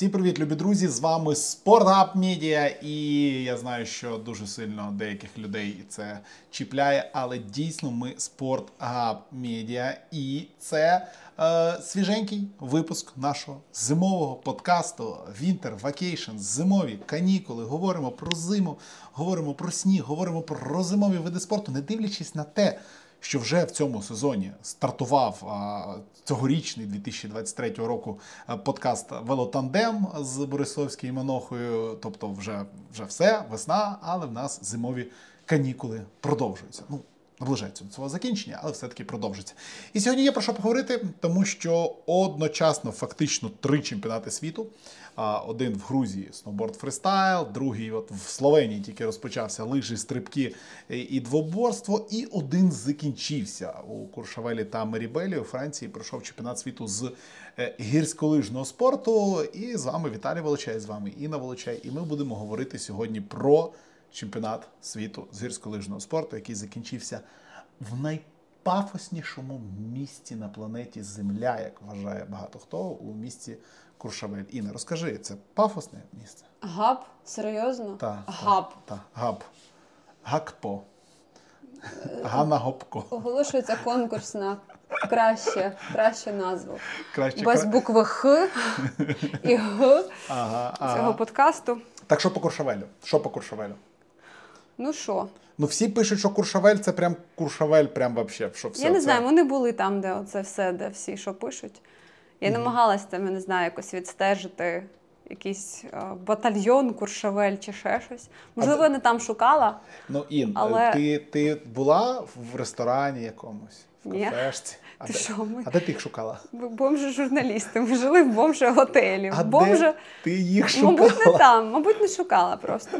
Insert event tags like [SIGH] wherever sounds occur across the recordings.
Всім привіт, любі друзі! З вами Спортгаб Медіа, і я знаю, що дуже сильно деяких людей це чіпляє, але дійсно ми Спортгаб Медіа, і це е, свіженький випуск нашого зимового подкасту Winter Vacation, зимові канікули. Говоримо про зиму, говоримо про сніг, говоримо про зимові види спорту, не дивлячись на те що вже в цьому сезоні стартував цьогорічний 2023 року подкаст Велотандем з Борисовською Манохою. Тобто, вже вже все, весна, але в нас зимові канікули продовжуються. Ну, наближається до свого закінчення, але все-таки продовжиться. І сьогодні є про що поговорити, тому що одночасно фактично три чемпіонати світу. Один в Грузії сноуборд фристайл, другий от в Словенії тільки розпочався лижі, стрибки і двоборство. І один закінчився у Куршавелі та Мерібелі у Франції. Пройшов чемпіонат світу з е, гірськолижного спорту. І з вами Віталій Волочай, з вами Інна Волочай. І ми будемо говорити сьогодні про чемпіонат світу з гірськолижного спорту, який закінчився в найпафоснішому місті на планеті Земля, як вважає багато хто у місті Куршавель. Інна, розкажи, це пафосне місце? Габ? Серйозно? Так. Габ. Так, габ. Гакпо. Ганна Гопко. Оголошується конкурс на краще, краще назву. Краще Без кра- букви Х і Г Ага, цього ага. подкасту. Так що по Куршавелю? Що по Куршавелю? Ну що? Ну всі пишуть, що Куршавель це прям Куршавель, прям вообще. Що все Я не це... знаю, вони були там, де оце все, де всі що пишуть. Я намагалась там, я не знаю, якось відстежити якийсь е, батальйон, куршавель чи ще щось. Можливо, я не там шукала. Ну, Ін, Але- ти, ти була в ресторані якомусь, в кафешці? А Ти де, що, ми- а де ти їх шукала? Ми бомжі-журналісти. Ми жили в бомже-готелі. А бомже... де ти їх шукала? Мабуть, не там, мабуть, не шукала просто.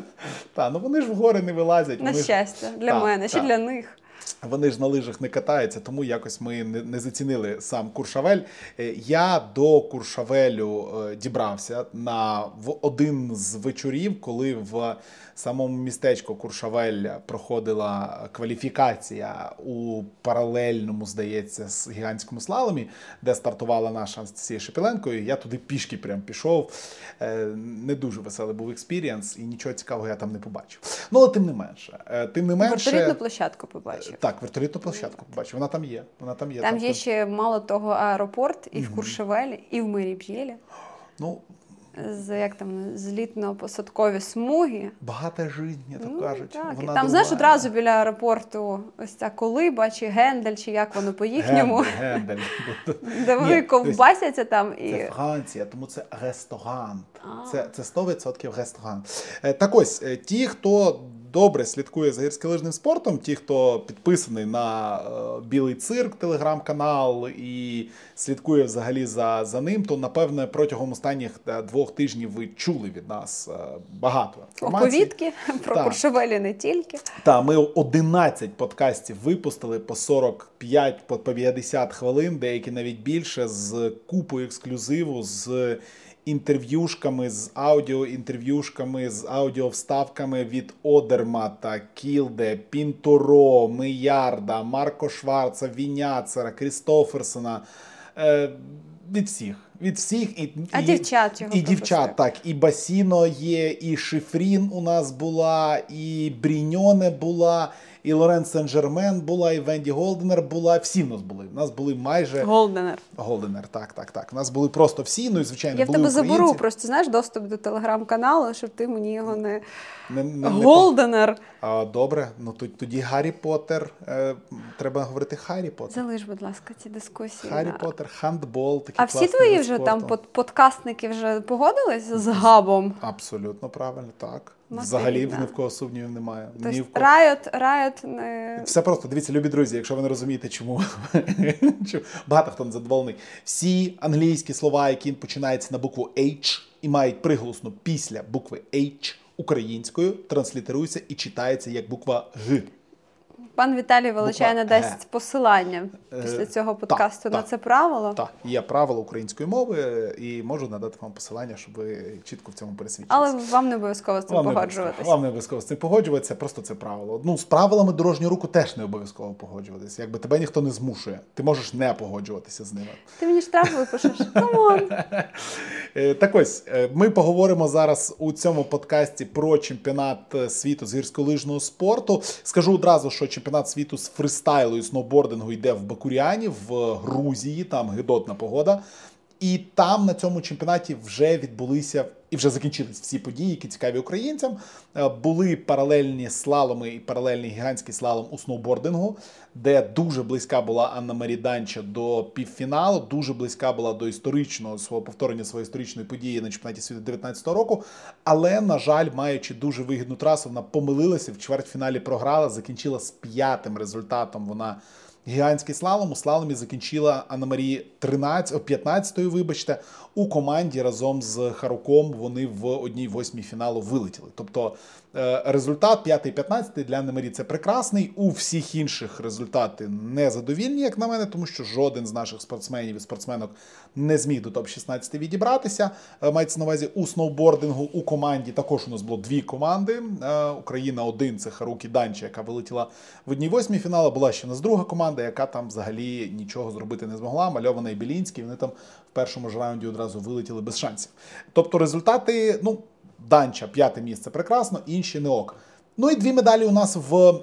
Та, ну вони ж в гори не вилазять. На вони ж- щастя, для Та, мене, та. ще для них. Вони ж на лижах не катаються, тому якось ми не, зацінили сам Куршавель. Е, Я до Куршавелю е, дібрався на в один з вечорів, коли в самому містечку Куршавель проходила кваліфікація у паралельному, здається, з гігантському слаломі, де стартувала наша Анастасія Шепеленко. І Я туди пішки прям пішов. Е, Не дуже веселий був експірієнс, і нічого цікавого я там не побачив. Ну, але тим не менше, тим не менше. Площадку побачив. Так, вертолітну площадку побачив. Вона там є. Вона там є. Там Тобто, є ще мало того аеропорт і в Куршевелі, і в Мерібелі. Ну, З як там злітно-посадкові смуги. багата жизнь, я так Ну, кажуть. так. Вона там, знаєш, одразу біля аеропорту ось ця колиба, чи гендель, чи як воно по-їхньому, Гендель, Гендель. [LAUGHS] де вони ковбасяться там і. Це Франція, тому це ресторан. А. Це, це 100% ресторан. Е, Так ось, е, ті, хто добре слідкує за гірськолижним спортом, ті, хто підписаний на е, Білий цирк, телеграм-канал і слідкує взагалі за, за ним, то напевне протягом останніх е, двох тижнів ви чули від нас е, багато інформації. Оповідки [LAUGHS] про Так. Куршевелі не тільки. Та ми 11 подкастів випустили по 45, по по 50 хвилин, деякі навіть більше, з купою ексклюзиву, з інтерв'юшками, з аудіо, інтерв'юшками з аудіовставками від Одермата, Кілде, Пінторо, Миярда, Марко Шварца, Віняцера, Крістоферсона. Е, від всіх. Від всіх і, А і, дівчат його і дівчат, так, і Басіно є, і Шифрін у нас була, і Бріньоне була, і Лорен Сен-Жермен була, і Венді Голденер була. Всі в нас були. У нас були майже Голденер. Голденер. Так, так, так. У нас були просто всі. Ну і звичайно, Я в тебе українці. заберу просто знаєш доступ до телеграм-каналу, щоб ти мені його не. Не, не, не Голденер. А, добре, ну тут тоді Гаррі Поттер. Е, треба говорити Харрі Поттер. Залиш, будь ласка, ці дискусії. Харрі на- Поттер, хандбол. Такі А всі твої вид вже там под- подкастники вже погодились з габом? Абсолютно правильно, так. Мотиві, Взагалі ні в кого сумнівів немає. Ні в Тобто кого. Riot, Riot не... Все просто дивіться, любі друзі, якщо ви не розумієте, чому [LAUGHS] чому- багато хто не задоволений. Всі англійські слова, які починаються на букву H і мають приголосну після букви H українською, транслітеруються і читається як буква Г. Пан Віталій Величайна Буква дасть посилання Е, після цього подкасту на так. це правило. Так, є правила української мови, і можу надати вам посилання, щоб ви чітко в цьому пересвідчилися. Але вам не обов'язково з цим погоджуватися. Вам не обов'язково з цим погоджуватися, просто це правило. Ну, з правилами дорожнього руху теж не обов'язково погоджуватися. Якби тебе ніхто не змушує, ти можеш не погоджуватися з ними. Ти мені штраф випишеш. Come on. [LAUGHS] Е, Так ось е, ми поговоримо зараз у цьому подкасті про чемпіонат е, світу з гірськолижного спорту. Скажу одразу, що чемпіонат світу з фристайлу і сноубордингу йде в Бакуріані в Грузії. Там гидотна погода. І там на цьому чемпіонаті вже відбулися і вже закінчились всі події, які цікаві українцям. Е, Були паралельні слаломи і паралельний гігантський слалом у сноубордингу, де дуже близька була Анна Марі Данча до півфіналу, дуже близька була до історичного свого повторення своєї історичної події на чемпіонаті світу 19-го року. Але, на жаль, маючи дуже вигідну трасу, вона помилилася в чвертьфіналі програла, закінчила з п'ятим результатом. Вона гігантський слалом. У слаломі закінчила Анна Марії 13, 15-ю, вибачте, у команді разом з Харуком вони в одній восьмій фіналу вилетіли. Тобто е, результат 5-15 для Анни Марі це прекрасний. У всіх інших результати незадовільні, як на мене, тому що жоден з наших спортсменів і спортсменок не зміг до топ-16 відібратися. Е, Мається на увазі у сноубордингу у команді також у нас було дві команди. Е, Україна один це Харукі Данча, яка вилетіла в одній восьмій фіналу. Була ще у нас друга команда, яка там взагалі нічого зробити не змогла. Мальована і Білінський. Вони там в першому ж раунді одразу вилетіли без шансів. Тобто результати, ну, Данча, п'яте місце прекрасно, інші не ок. Ну і дві медалі у нас в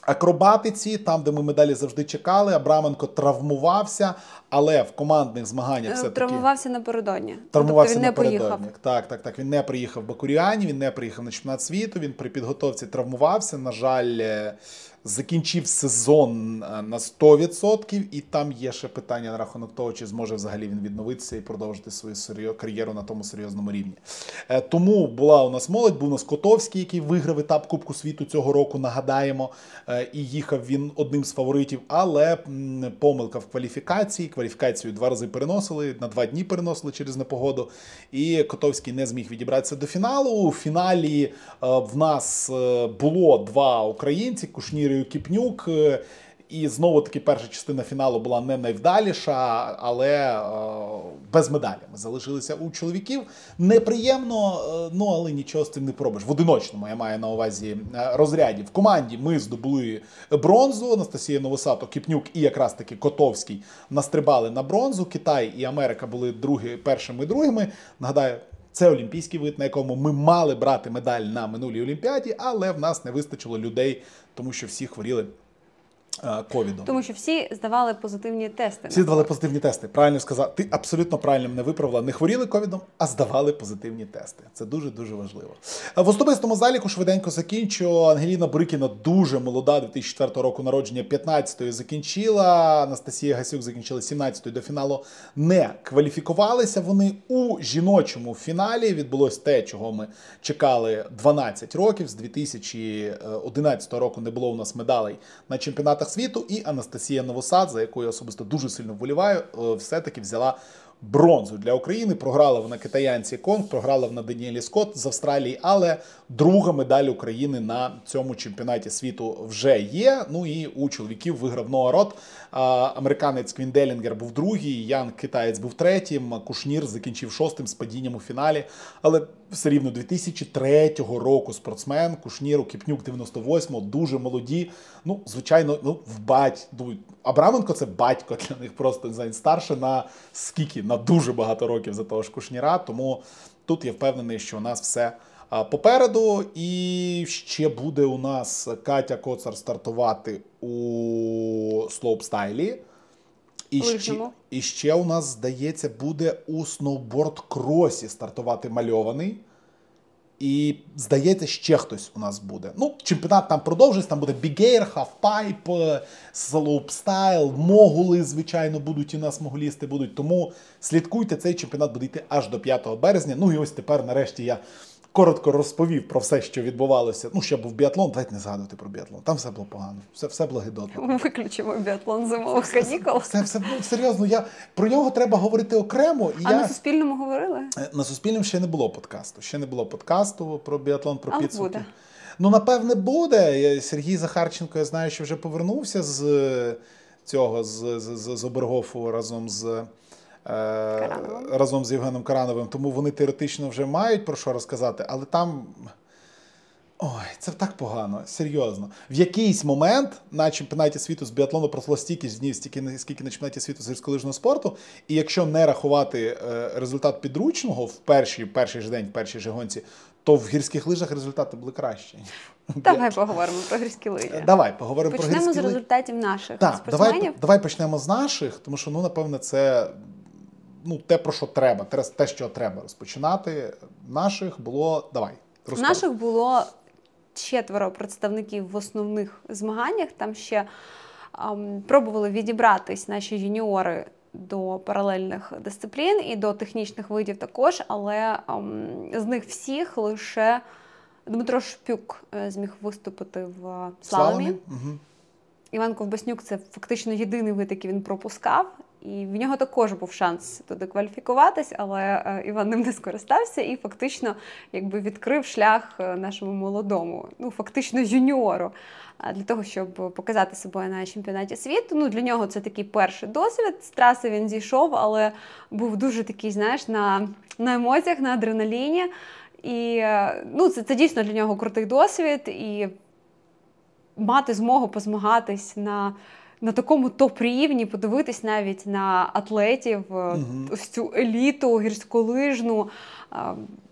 акробатиці, там, де ми медалі завжди чекали. Абраменко травмувався, але в командних змаганнях все таки Травмувався напередодні. Травмувався тобто він не напередодні. поїхав. Так, так, так. Він не приїхав в Бакуріані, він не приїхав на чемпіонат світу. Він при підготовці травмувався. На жаль, е, закінчив сезон е, на 100%. І там є ще питання на рахунок того, чи зможе взагалі він відновитися і продовжити свою кар'єру на тому серйозному рівні. Е, Тому була у нас молодь, був у нас Котовський, який виграв етап Кубку світу цього року. Нагадаємо, Е, і їхав він одним з фаворитів, але помилка в кваліфікації. Кваліфікацію два рази переносили, на два дні переносили через непогоду. І Котовський не зміг відібратися до фіналу. У фіналі в нас було два українці: Кушнір і Кіпнюк. Е, І знову таки перша частина фіналу була не найвдаліша, але е, без медалі. Ми залишилися у чоловіків. Неприємно, е, ну але нічого з цим не пробиш. В одиночному я маю на увазі розряді. В команді ми здобули бронзу. Анастасія Новосато, Кіпнюк і якраз таки Котовський настрибали на бронзу. Китай і Америка були другі, першими і другими. Нагадаю. Це олімпійський вид, на якому ми мали брати медаль на минулій олімпіаді, але в нас не вистачило людей, тому що всі хворіли е, ковідом. Тому що всі здавали позитивні тести. Всі здавали позитивні тести. Правильно сказав. Ти абсолютно правильно мене виправила. Не хворіли ковідом, а здавали позитивні тести. Це дуже дуже важливо. Е, В особистому заліку швиденько закінчу. Ангеліна Брикіна дуже молода, 2004 року народження, 15-ї закінчила. Анастасія Гасюк закінчила 17-ї до фіналу. Не кваліфікувалися вони у жіночому фіналі. Відбулось те, чого ми чекали 12 років. З 2011 року не було у нас медалей на чемпіонатах світу. І Анастасія Новосад, за якою я особисто дуже сильно вболіваю, е, все-таки взяла бронзу для України. Програла вона китаянці Конг, програла вона Даніелі Скотт з Австралії, але друга медаль України на цьому чемпіонаті світу вже є. Ну і у чоловіків виграв Ноа Рот. Американець Квін Делінгер був другий, Ян, китаєць був третім. Кушнір закінчив шостим з падінням у фіналі. Але все рівно 2003 року спортсмен Кушнір, Кіпнюк 98-го, дуже молоді. Ну, звичайно, ну в бать. Ну, Абраменко це батько для них просто не знаю, старше на скільки? На дуже багато років за того ж Кушніра. Тому тут я впевнений, що у нас все попереду. І ще буде у нас Катя Коцар стартувати у слоупстайлі. І ще, і ще у нас, здається, буде у сноуборд-кросі стартувати мальований. І здається, ще хтось у нас буде. Ну, чемпіонат там продовжується, там буде біг-ейр, хафпайп, слоупстайл, могули, звичайно, будуть і у нас моголісти будуть. Тому слідкуйте, цей чемпіонат буде йти аж до 5 березня. Ну і ось тепер, нарешті, я коротко розповів про все, що відбувалося. Ну, ще був біатлон, давайте не згадувати про біатлон. Там все було погано, все все було гидотно. Виключимо біатлон зимових канікул. Все, все, все серйозно. Я про нього треба говорити окремо. І а я... на Суспільному говорили? Е, на Суспільному ще не було подкасту. Ще не було подкасту про біатлон, про підсумки. буде. Ну, напевне, буде. Сергій Захарченко, я знаю, що вже повернувся з цього, з, з, з, з Обергофу разом з. Карановим. Разом з Євгеном Карановим, тому вони теоретично вже мають про що розказати, але там. Ой, це так погано, серйозно. В якийсь момент на чемпіонаті світу з біатлону пройшло стільки ж днів, стільки скільки на чемпіонаті світу з гірськолижного спорту. І якщо не рахувати е, результат підручного в перший, перший ж день, в першій же гонці, то в гірських лижах результати були кращі. [LAUGHS] Давай поговоримо про гірські лижі. Давай поговоримо Почнемо про з гірські лижі. результатів наших Так, спортсменів. давай, давай почнемо з наших, тому що ну напевне це ну те, про що треба, те, що треба розпочинати. Наших було давай. розказуй. Наших було четверо представників в основних змаганнях. Там ще ем, пробували відібратись наші юніори до паралельних дисциплін і до технічних видів також, але ем, з них всіх лише Дмитро Шпюк е, зміг виступити в слаломі. Угу. Іван Ковбаснюк це фактично єдиний вид, який він пропускав. І в нього також був шанс туди кваліфікуватись, але е, Іван ним не скористався і фактично якби відкрив шлях е, нашому молодому, ну фактично юніору, для того, щоб показати себе на чемпіонаті світу. Ну для нього це такий перший досвід. З траси він зійшов, але був дуже такий, знаєш, на, на емоціях, на адреналіні. І е, ну, це, це дійсно для нього крутий досвід. І мати змогу позмагатись на на такому топ-рівні, подивитись навіть на атлетів, Угу. ось цю еліту гірськолижну.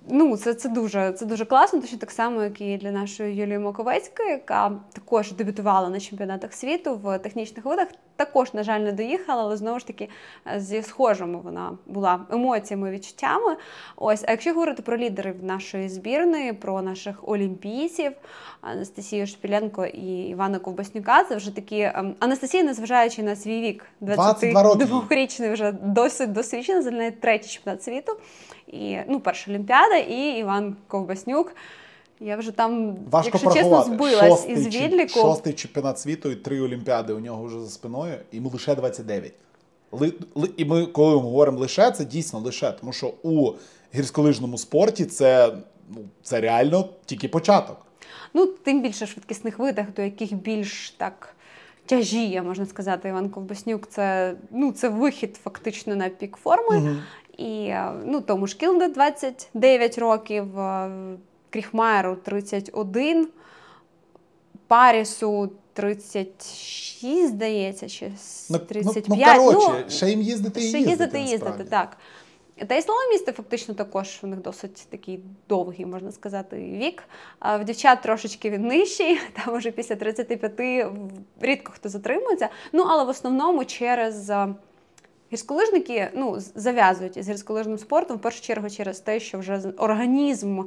Ну, це це, дуже це дуже класно, точно так само, як і для нашої Юлії Маковецької, яка також дебютувала на чемпіонатах світу в технічних видах. Також, на жаль, не доїхала, але знову ж таки зі схожими вона була емоціями, відчуттями. Ось, а якщо говорити про лідерів нашої збірної, про наших олімпійців Анастасію Шпіленко і Івана Ковбаснюка, це вже такі ем, Анастасія, незважаючи на свій вік, 22-річний вже досить досвідчена, за неї третій чемпіонат світу. І ну, перша Олімпіада, і Іван Ковбаснюк. Я вже там, Важко якщо чесно, збилась шостий, із відліку. Шостий чемпіонат світу і три Олімпіади у нього вже за спиною, і йому лише 29. Ли, ли, і ми, коли ми говоримо лише, це дійсно лише, тому що у гірськолижному спорті це, ну, це реально тільки початок. Ну, тим більше швидкісних видах, до яких більш так тяжіє, можна сказати, Іван Ковбаснюк. Це ну, це вихід фактично на пік форми. Угу. І ну, тому ж Кілнде 29 років, Кріхмайеру 31, Парісу 36, здається, чи 35. Ну, ну, коротше, ще їм їздити і ще їздити. їздити, їздити, так. Та й слаломісти фактично також у них досить такий довгий, можна сказати, вік. А в дівчат трошечки він нижчий, [LAUGHS] там уже після 35 рідко хто затримується. Ну, але в основному через гірськолижники ну, зав'язують із гірськолижним спортом в першу чергу через те, що вже організм,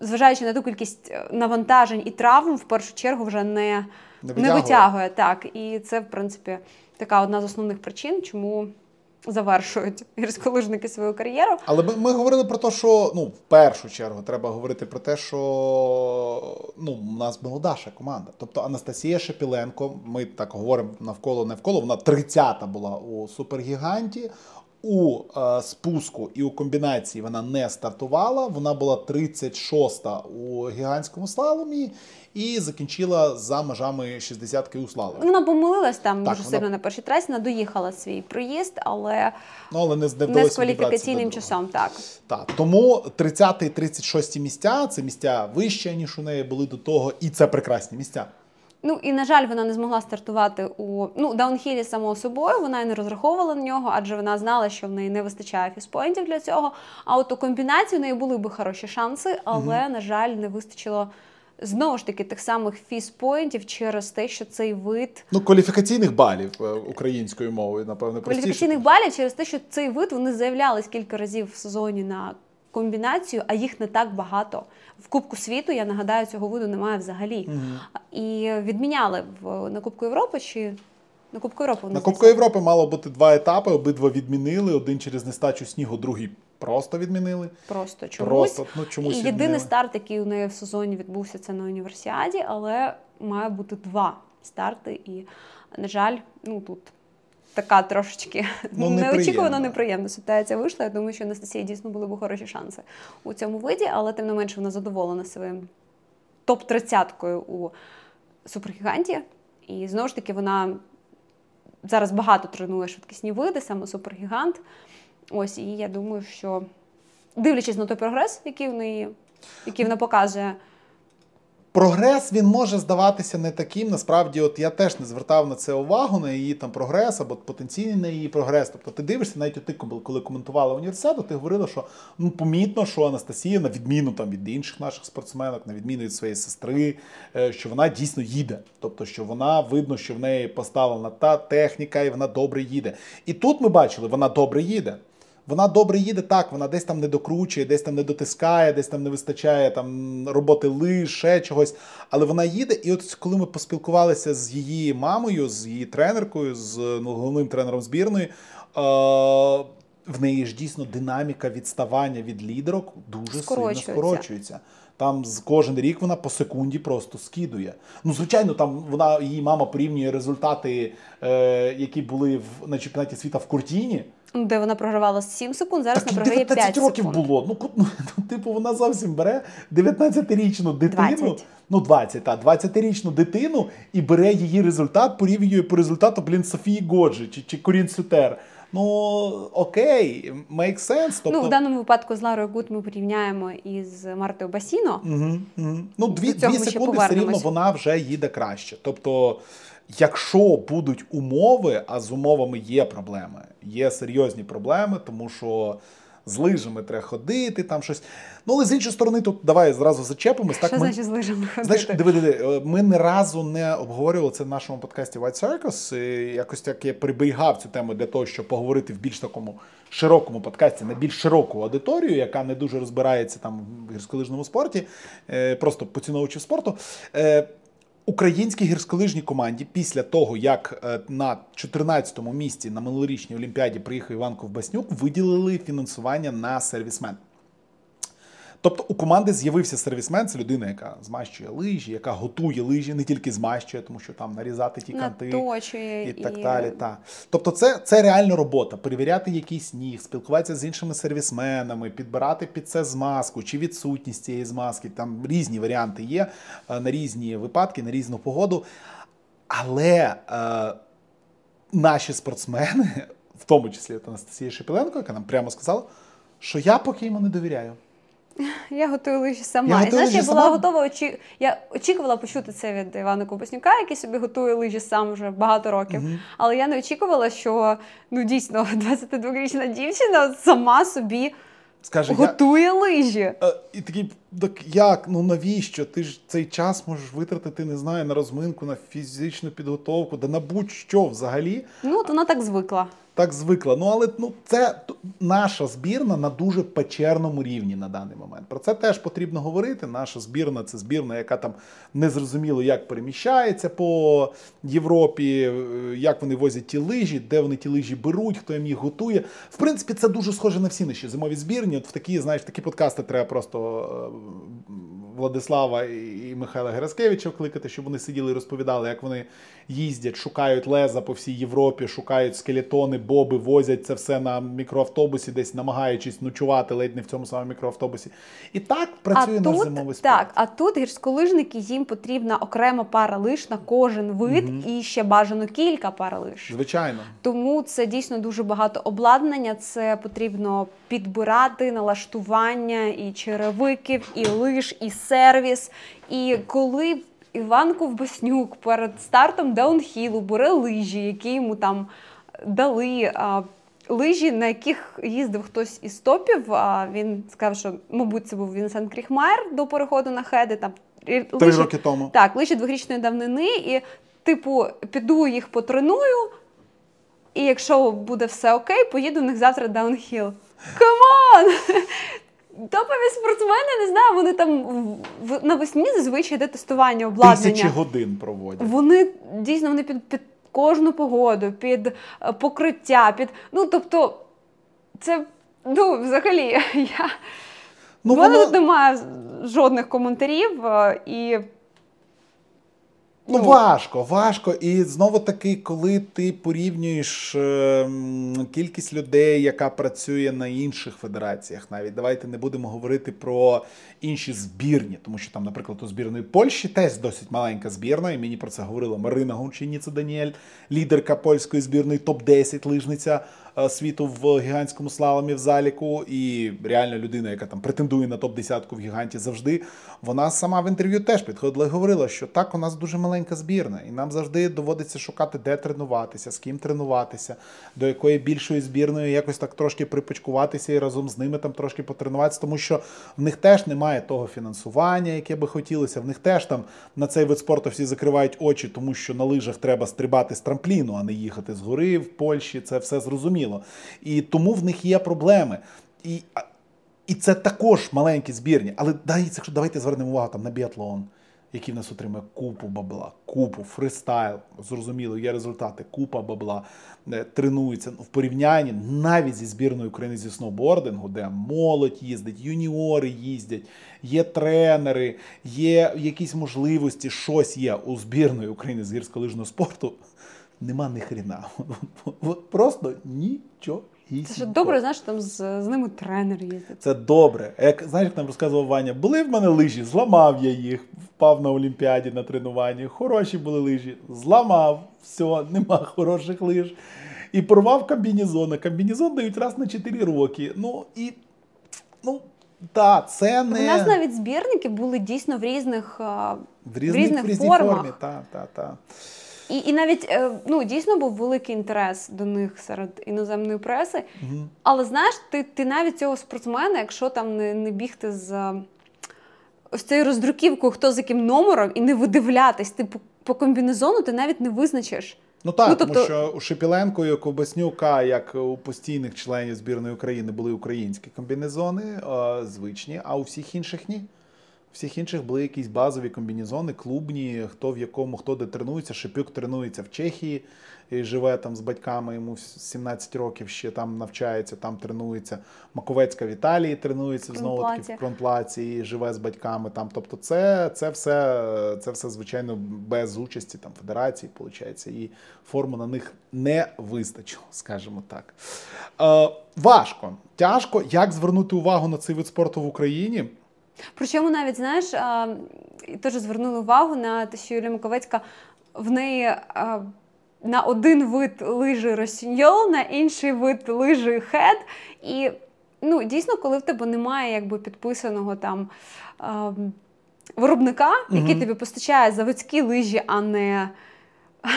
зважаючи на ту кількість навантажень і травм, в першу чергу вже не, не, витягує. не витягує. Так, і це, в принципі, така одна з основних причин, чому. Завершують гірськолижники свою кар'єру. Але ми, ми говорили про те, що ну, в першу чергу треба говорити про те, що ну, у нас молодаша команда. Тобто Анастасія Шепіленко, ми так говоримо навколо-невколо, вона 30-та була у супергіганті. У е, спуску і у комбінації вона не стартувала. Вона була 36-та у гігантському слаломі і закінчила за межами 60-ки у слаломі. Вона помилилась там Так, дуже вона- сильно на першій трасі, вона доїхала свій проїзд, але Ну, але не, не, не з кваліфікаційним відібратися до часом. Так. Так, тому 30 і 36 місця це місця вище, ніж у неї були до того, і це прекрасні місця. Ну і на жаль, вона не змогла стартувати у ну даунхілі само собою. Вона і не розраховувала на нього, адже вона знала, що в неї не вистачає фіспоінтів для цього. А от у комбінації у неї були би хороші шанси, але на жаль, не вистачило знову ж таки тих самих фіспоінтів через те, що цей вид Ну, кваліфікаційних балів е, українською мовою, напевно, простіше. кваліфікаційних балів через те, що цей вид вони заявлялись кілька разів в сезоні на комбінацію, а їх не так багато. В Кубку світу, я нагадаю, цього виду немає взагалі. Мгм. І відміняли в на Кубку Європи чи на Кубку Європи На Кубку Європи мало бути два етапи, обидва відмінили. Один через нестачу снігу, другий просто відмінили. Просто чомусь. Просто, ну, чомусь І єдиний відмінили. старт, який у неї в сезоні відбувся, це на універсіаді, але має бути два старти. І, на жаль, ну тут така трошечки Ну, неочікувано неприємна ситуація вийшла. Я думаю, що Анастасії дійсно були б хороші шанси у цьому виді, але тим не менше вона задоволена своїм топ-30 у супергіганті. І знову ж таки, вона зараз багато тренує швидкісні види, саме супергігант. Ось, і я думаю, що дивлячись на той прогрес, який в неї, який вона показує, Прогрес він може здаватися не таким. Насправді, от я теж не звертав на це увагу, на її там прогрес або потенційний на її прогрес. Тобто ти дивишся, навіть от ти коли коментувала університету, ти говорила, що ну помітно, що Анастасія, на відміну там від інших наших спортсменок, на відміну від своєї сестри, е, що вона дійсно їде. Тобто, що вона видно, що в неї поставлена та техніка, і вона добре їде. І тут ми бачили, вона добре їде. Вона добре їде так, вона десь там не докручує, десь там не дотискає, десь там не вистачає там роботи лиж, ще чогось. Але вона їде. І от коли ми поспілкувалися з її мамою, з її тренеркою, з ну, головним тренером збірної. Е- в неї ж дійсно динаміка відставання від лідерок дуже сильно Скорочується. скорочується. Там з кожен рік вона по секунді просто скидує. Ну, звичайно, там вона її мама порівнює результати, е, які були в на чемпіонаті світу в Куртіні. Ну, де вона програвала 7 секунд, зараз і програє 19 5 років секунд. було. Ну, ку- ну, [LAUGHS] типу, вона зовсім бере 19-річну дитину. 20. Ну, 20, так, 20-річну дитину і бере її результат, порівнює по результату, блін, Софії Годжі чи, чи Корін Сютер. Ну, окей, make sense. Тобто, Ну, в даному випадку з Ларою Гуд ми порівняємо із Мартою Басіно. Угу, угу. Ну, дві, дві секунди все рівно вона вже їде краще. Тобто, якщо будуть умови, а з умовами є проблеми, є серйозні проблеми, тому що з лижами треба ходити, там щось. Ну, але з іншої сторони, тут давай зразу зачепимось. Що Так, ми, з лижами Знаєш, диви, диви, е, ми не разу не обговорювали це в нашому подкасті White Circus. і Якось так я прибігав цю тему для того, щоб поговорити в більш такому широкому подкасті на більш широку аудиторію, яка не дуже розбирається там в гірськолижному спорті, е, просто поціновувачів спорту. Українській гірськолижній команді після того, як е, на 14-му місці на минулорічній Олімпіаді приїхав Іван Ковбаснюк, виділили фінансування на сервісмен. Тобто у команди з'явився сервісмен, це людина, яка змащує лижі, яка готує лижі, не тільки змащує, тому що там нарізати ті канти Наточує і так далі. Та. Тобто, це, це реальна робота. Перевіряти якийсь сніг, спілкуватися з іншими сервісменами, підбирати під це змазку чи відсутність цієї змазки. Там різні варіанти є е, на різні випадки, на різну погоду. Але е, наші спортсмени, [LAUGHS] в тому числі Анастасія Шепеленко, яка нам прямо сказала, що я поки йому не довіряю. Я готую лижі сама. Я і знаєш, я була сама? готова очі... Я очікувала почути це від Івана Ковбаснюка, який собі готує лижі сам вже багато років. Але я не очікувала, що ну дійсно [LAUGHS] 22-річна дівчина сама собі Скаже, я, готує лижі. Е, І такий, так як, ну навіщо? Ти ж цей час можеш витратити, не знаю, на розминку, на фізичну підготовку, да на будь-що взагалі. Ну, от вона так звикла. Так звикла. Ну але ну це наша збірна на дуже печерному рівні на даний момент. Про це теж потрібно говорити. Наша збірна це збірна, яка там незрозуміло як переміщається по Європі, е, як вони возять ті лижі, де вони ті лижі беруть, хто їм їх готує. В принципі, це дуже схоже на всі наші зимові збірні. От в такі, знаєш, такі подкасти треба просто е, Владислава і Михайла Гераскевича вкликати, щоб вони сиділи і розповідали, як вони їздять, шукають леза по всій Європі, шукають скелетони, боби, возять це все на мікроавтобусі, десь намагаючись ночувати ледь не в цьому самому мікроавтобусі. І так працює а наш тут, зимовий спорт. так, а тут гірськолижники їм потрібна окрема пара лиж на кожен вид і ще бажано кілька пар лиж. Звичайно. Тому це дійсно дуже багато обладнання. Це потрібно підбирати налаштування і черевиків, і лиж, і сервіс. І коли Іван Ковбаснюк перед стартом даунхілу бере лижі, які йому там дали. А, Лижі, на яких їздив хтось із топів, а він сказав, що, мабуть, це був Вінсент Кріхмайер до переходу на хеди. Там Три лижі- роки тому. так, лижі двохрічної давнини, і, типу, піду їх потреную, і якщо буде все окей, поїду в них завтра даунхіл. Come on! [LAUGHS] Топові спортсмени, не знаю, вони там в- навесні зазвичай йде тестування обладнання. Тисячі годин проводять. Вони дійсно вони під, під кожну погоду, під е, покриття, під. Ну, тобто, це Ну, взагалі, [LAUGHS] я. Ну, воно... тут немає жодних коментарів і. Ну, ну, важко, важко. І знову таки, коли ти порівнюєш е, кількість людей, яка працює на інших федераціях, навіть давайте не будемо говорити про інші збірні, тому що там, наприклад, у збірної Польщі теж досить маленька збірна, і мені про це говорила Марина Гончиніца Даніель, лідерка польської збірної, топ-10 лижниця. Е, світу в гігантському слаломі в заліку, і реальна людина, яка там претендує на топ-10 в гіганті завжди. Вона сама в інтерв'ю теж підходила і говорила, що так, у нас дуже маленька збірна, і нам завжди доводиться шукати, де тренуватися, з ким тренуватися, до якої більшої збірної якось так трошки припочкуватися і разом з ними там трошки потренуватися, тому що в них теж немає того фінансування, яке би хотілося. В них теж там на цей вид спорту всі закривають очі, тому що на лижах треба стрибати з трампліну, а не їхати з гори в Польщі. Це все зрозуміло зрозуміло. І тому в них є проблеми. І і це також маленькі збірні. Але якщо давайте звернемо увагу там на біатлон, який в нас отримує купу бабла, купу, фристайл, зрозуміло, є результати, купа бабла, е, тренуються в порівнянні навіть зі збірною України зі сноубордингу, де молодь їздить, юніори їздять, є тренери, є якісь можливості, щось є у збірної України з гірськолижного спорту нема ні хрена. [LAUGHS] Просто нічого. Це ж добре, знаєш, там з, з ними тренер їздить. Це добре. Як знаєш, як нам розказував Ваня, були в мене лижі, зламав я їх, впав на Олімпіаді на тренуванні. Хороші були лижі, зламав, все, нема хороших лиж. І порвав комбінезон. Комбінезон дають раз на 4 роки. Ну і ну. Так, це не... У нас навіть збірники були дійсно в різних в різних, в різних в різній формах. формі. Та, та, та. І і навіть е, ну, дійсно був великий інтерес до них серед іноземної преси. Угу. Але знаєш, ти ти навіть цього спортсмена, якщо там не не бігти з ось цією роздруківкою, хто з яким номером, і не видивлятись, ти по, по комбінезону ти навіть не визначиш. Ну так, ну, тобто... тому що у Шепіленко і у Ковбаснюка, як у постійних членів збірної України, були українські комбінезони, звичні, а у всіх інших ні. Всіх інших були якісь базові комбінезони, клубні, хто в якому, хто де тренується. Шипюк тренується в Чехії, і живе там з батьками, йому 17 років ще там навчається, там тренується. Маковецька в Італії тренується знову таки в Кронплаці і живе з батьками. там. Тобто, це це, все, це все, звичайно, без участі там федерації, виходить, і форму на них не вистачило, скажімо так. Е, Важко, тяжко, як звернути увагу на цей вид спорту в Україні. Причому навіть знаєш, теж звернули увагу на те, що Юлія Маковецька в неї. На один вид лижі росіньол, на інший вид лижі хед. І ну, дійсно, коли в тебе немає якби підписаного там е, виробника, який тобі постачає заводські лижі, а не [LAUGHS]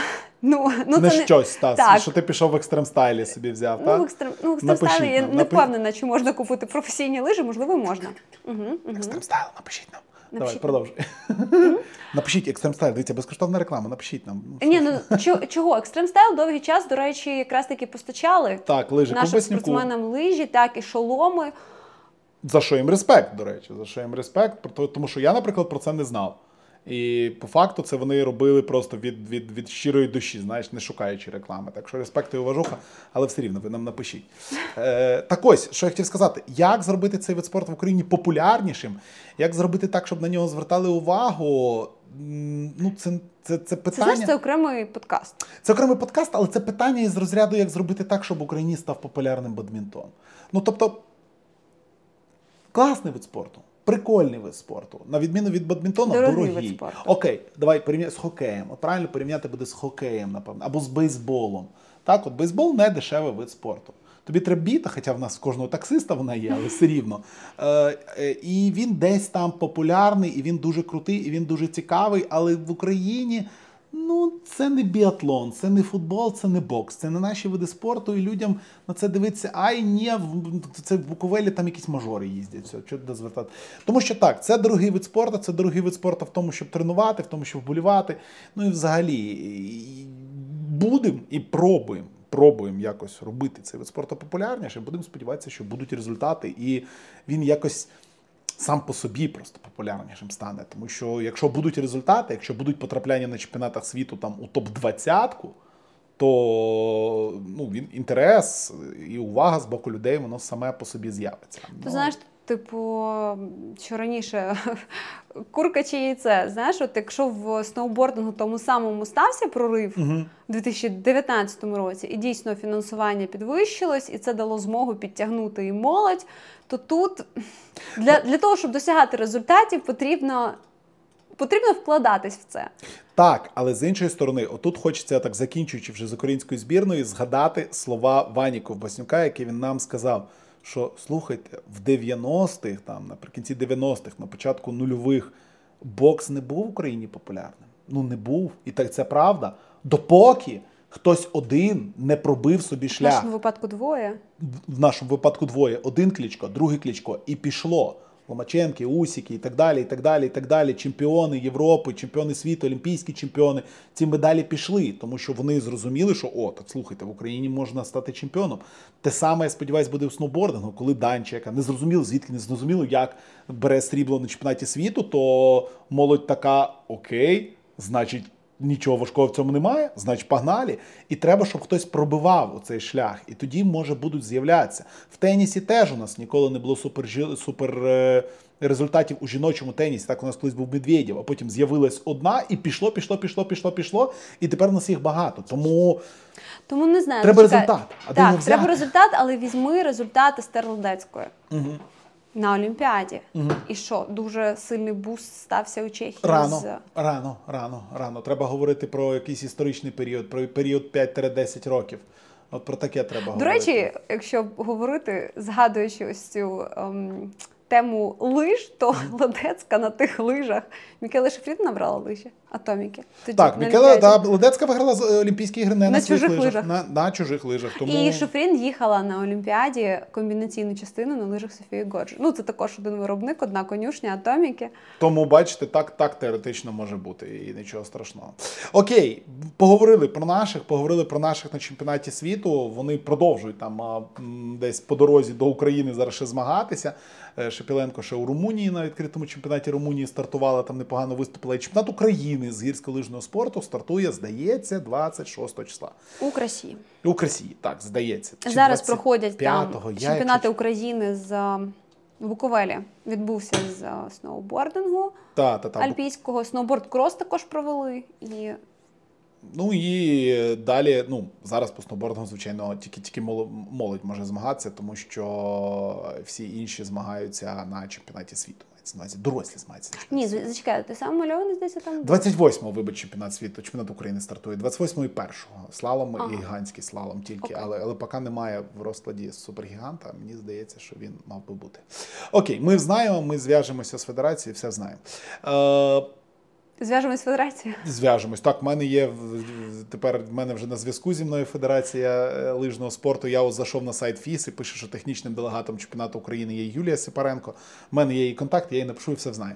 Ну, ну Не це щось, та, так. що ти пішов в екстрем стайлі собі взяв. Ну, так? в екстрем, ну, в екстрем стайлі я не впевнена, чи можна купити професійні лижі, можливо, можна. Угу, угу. Екстрем стайл, напишіть нам. Напишіть. Давай, продовжуй. [LAUGHS] Напишіть екстрем стайл, дивіться, безкоштовна реклама, напишіть нам. Ні, ну чого? Екстрем стайл довгий час, до речі, якраз таки постачали так, лижі, нашим спортсменам лижі, так, і шоломи. За що їм респект, до речі, за що їм респект, тому що я, наприклад, про це не знав. І по факту це вони робили просто від від, від щирої душі, знаєш, не шукаючи реклами. Так що респект і уважуха, але все рівно ви нам напишіть. Е, Так ось, що я хотів сказати, як зробити цей вид спорту в Україні популярнішим, як зробити так, щоб на нього звертали увагу. Ну, це це, це питання. Це знаєш, це окремий подкаст. Це окремий подкаст, але це питання із розряду, як зробити так, щоб Україні став популярним бадмінтон. Ну тобто, класний вид спорту. Прикольний вид спорту, на відміну від бадмінтона, дорогий. дорогий. вид спорту. Окей, давай порівняти з хокеєм. От правильно порівняти буде з хокеєм, напевно, або з бейсболом. Так, от бейсбол не дешевий вид спорту. Тобі треба біта, хоча в нас в кожного таксиста вона є, але все рівно. Е, е, І він десь там популярний, і він дуже крутий, і він дуже цікавий. Але в Україні Ну, це не біатлон, це не футбол, це не бокс, це не наші види спорту, і людям на це дивиться, ай, ні, це в Буковелі там якісь мажори їздять. Все, де звертати. Тому що так, це дорогий вид спорту, це дорогий вид спорту в тому, щоб тренувати, в тому, щоб вболівати. Ну і взагалі будемо і пробуємо. Пробуємо якось робити цей вид спорту популярніше. Будемо сподіватися, що будуть результати, і він якось сам по собі просто популярнішим стане. Тому що якщо будуть результати, якщо будуть потрапляння на чемпіонатах світу там у топ-20, то ну, він інтерес і увага з боку людей, воно саме по собі з'явиться. Ти Ну, знаєш, типу, що раніше [LAUGHS] курка чи яйце. Знаєш, от якщо в сноубордингу тому самому стався прорив Мгм. у 2019 році, і дійсно фінансування підвищилось, і це дало змогу підтягнути і молодь, то тут для, для того, щоб досягати результатів, потрібно, потрібно вкладатись в це. Так, але з іншої сторони, отут хочеться так закінчуючи вже з українською збірною, згадати слова Вані Ковбаснюка, які він нам сказав. Що слухайте, в 90-х, там наприкінці 90-х, на початку нульових, бокс не був в Україні популярним. Ну не був. І так це правда. Допоки хтось один не пробив собі В шлях. нашому випадку двоє. в нашому випадку двоє: один клічко, другий клічко, і пішло. Ломаченки, Усіки і так далі, і так далі, і так далі. Чемпіони Європи, чемпіони світу, олімпійські чемпіони. Ці медалі пішли, тому що вони зрозуміли, що о, так слухайте, в Україні можна стати чемпіоном. Те саме, я сподіваюся, буде в сноубордингу, коли Данчика не зрозуміло, звідки не зрозуміло, як бере срібло на чемпіонаті світу, то молодь така окей, значить. Нічого важкого в цьому немає, значить погнали. І треба, щоб хтось пробивав оцей шлях. І тоді, може, будуть з'являтися. В тенісі теж у нас ніколи не було супер, супер е, результатів у жіночому тенісі. Так у нас колись був Медведєв, а потім з'явилась одна, і пішло, пішло, пішло, пішло, пішло. І тепер у нас їх багато. Тому Тому не знаю. Треба чекай. результат, а Так, треба результат, але візьми результати Стерлодецької угу. На Олімпіаді. Угу. І що, дуже сильний буст стався у Чехії рано, з рано, рано, рано. Треба говорити про якийсь історичний період, про період 5-10 років. От про таке треба До говорити. речі, якщо говорити, згадуючи ось цю ем, тему лиж, то Ладецька на тих лижах. Мікеле Шефрід набрала лижі, атоміки. Тоді Так, Мікела да, Ледецька виграла з- е, Олімпійські ігри не на, На чужих лижах, лижах. На, на чужих лижах. Тому... І Шефрін їхала на Олімпіаді комбінаційну частину на лижах Софії Годжі. Ну, це також один виробник, одна конюшня, атоміки. Тому бачите, так, так теоретично може бути, і нічого страшного. Окей, поговорили про наших, поговорили про наших на чемпіонаті світу. Вони продовжують там десь по дорозі до України зараз ще змагатися. Е, Шепіленко ще у Румунії на відкритому чемпіонаті Румунії стартувала, там непогано виступила. І чемпіонат України з гірськолижного спорту стартує, здається, 26 числа. У Красі. У Красії, так, здається. Чи Зараз проходять там чемпіонати України з е, Буковелі. Відбувся з е, сноубордингу Та, та, та. альпійського. Сноуборд-крос також провели. І Ну і далі, ну зараз по сноубордингу, звичайно, тільки тільки моло- молодь може змагатися, тому що всі інші змагаються на чемпіонаті світу. Мається на увазі, дорослі змагаються на ні, чемпіонаті світу. зачекай, ти сам мальований здається там. 28-го, вибач, чемпіонат світу, чемпіонат України стартує. 28-го і 1-го. Слалом Ага. і гігантський слалом тільки. Але, але поки немає в розкладі супергіганта, мені здається, що він мав би бути. Окей, ми знаємо, ми зв'яжемося з федерацією, все знаємо. Е, Зв'яжемось з федерацією. Зв'яжемось. Так, в мене є в- в- тепер в мене вже на зв'язку зі мною Федерація е, лижного спорту. Я от зайшов на сайт ФІС і пише, що технічним делегатом чемпіонату України є Юлія Сипаренко. У мене є її контакт, я їй напишу і все знаю.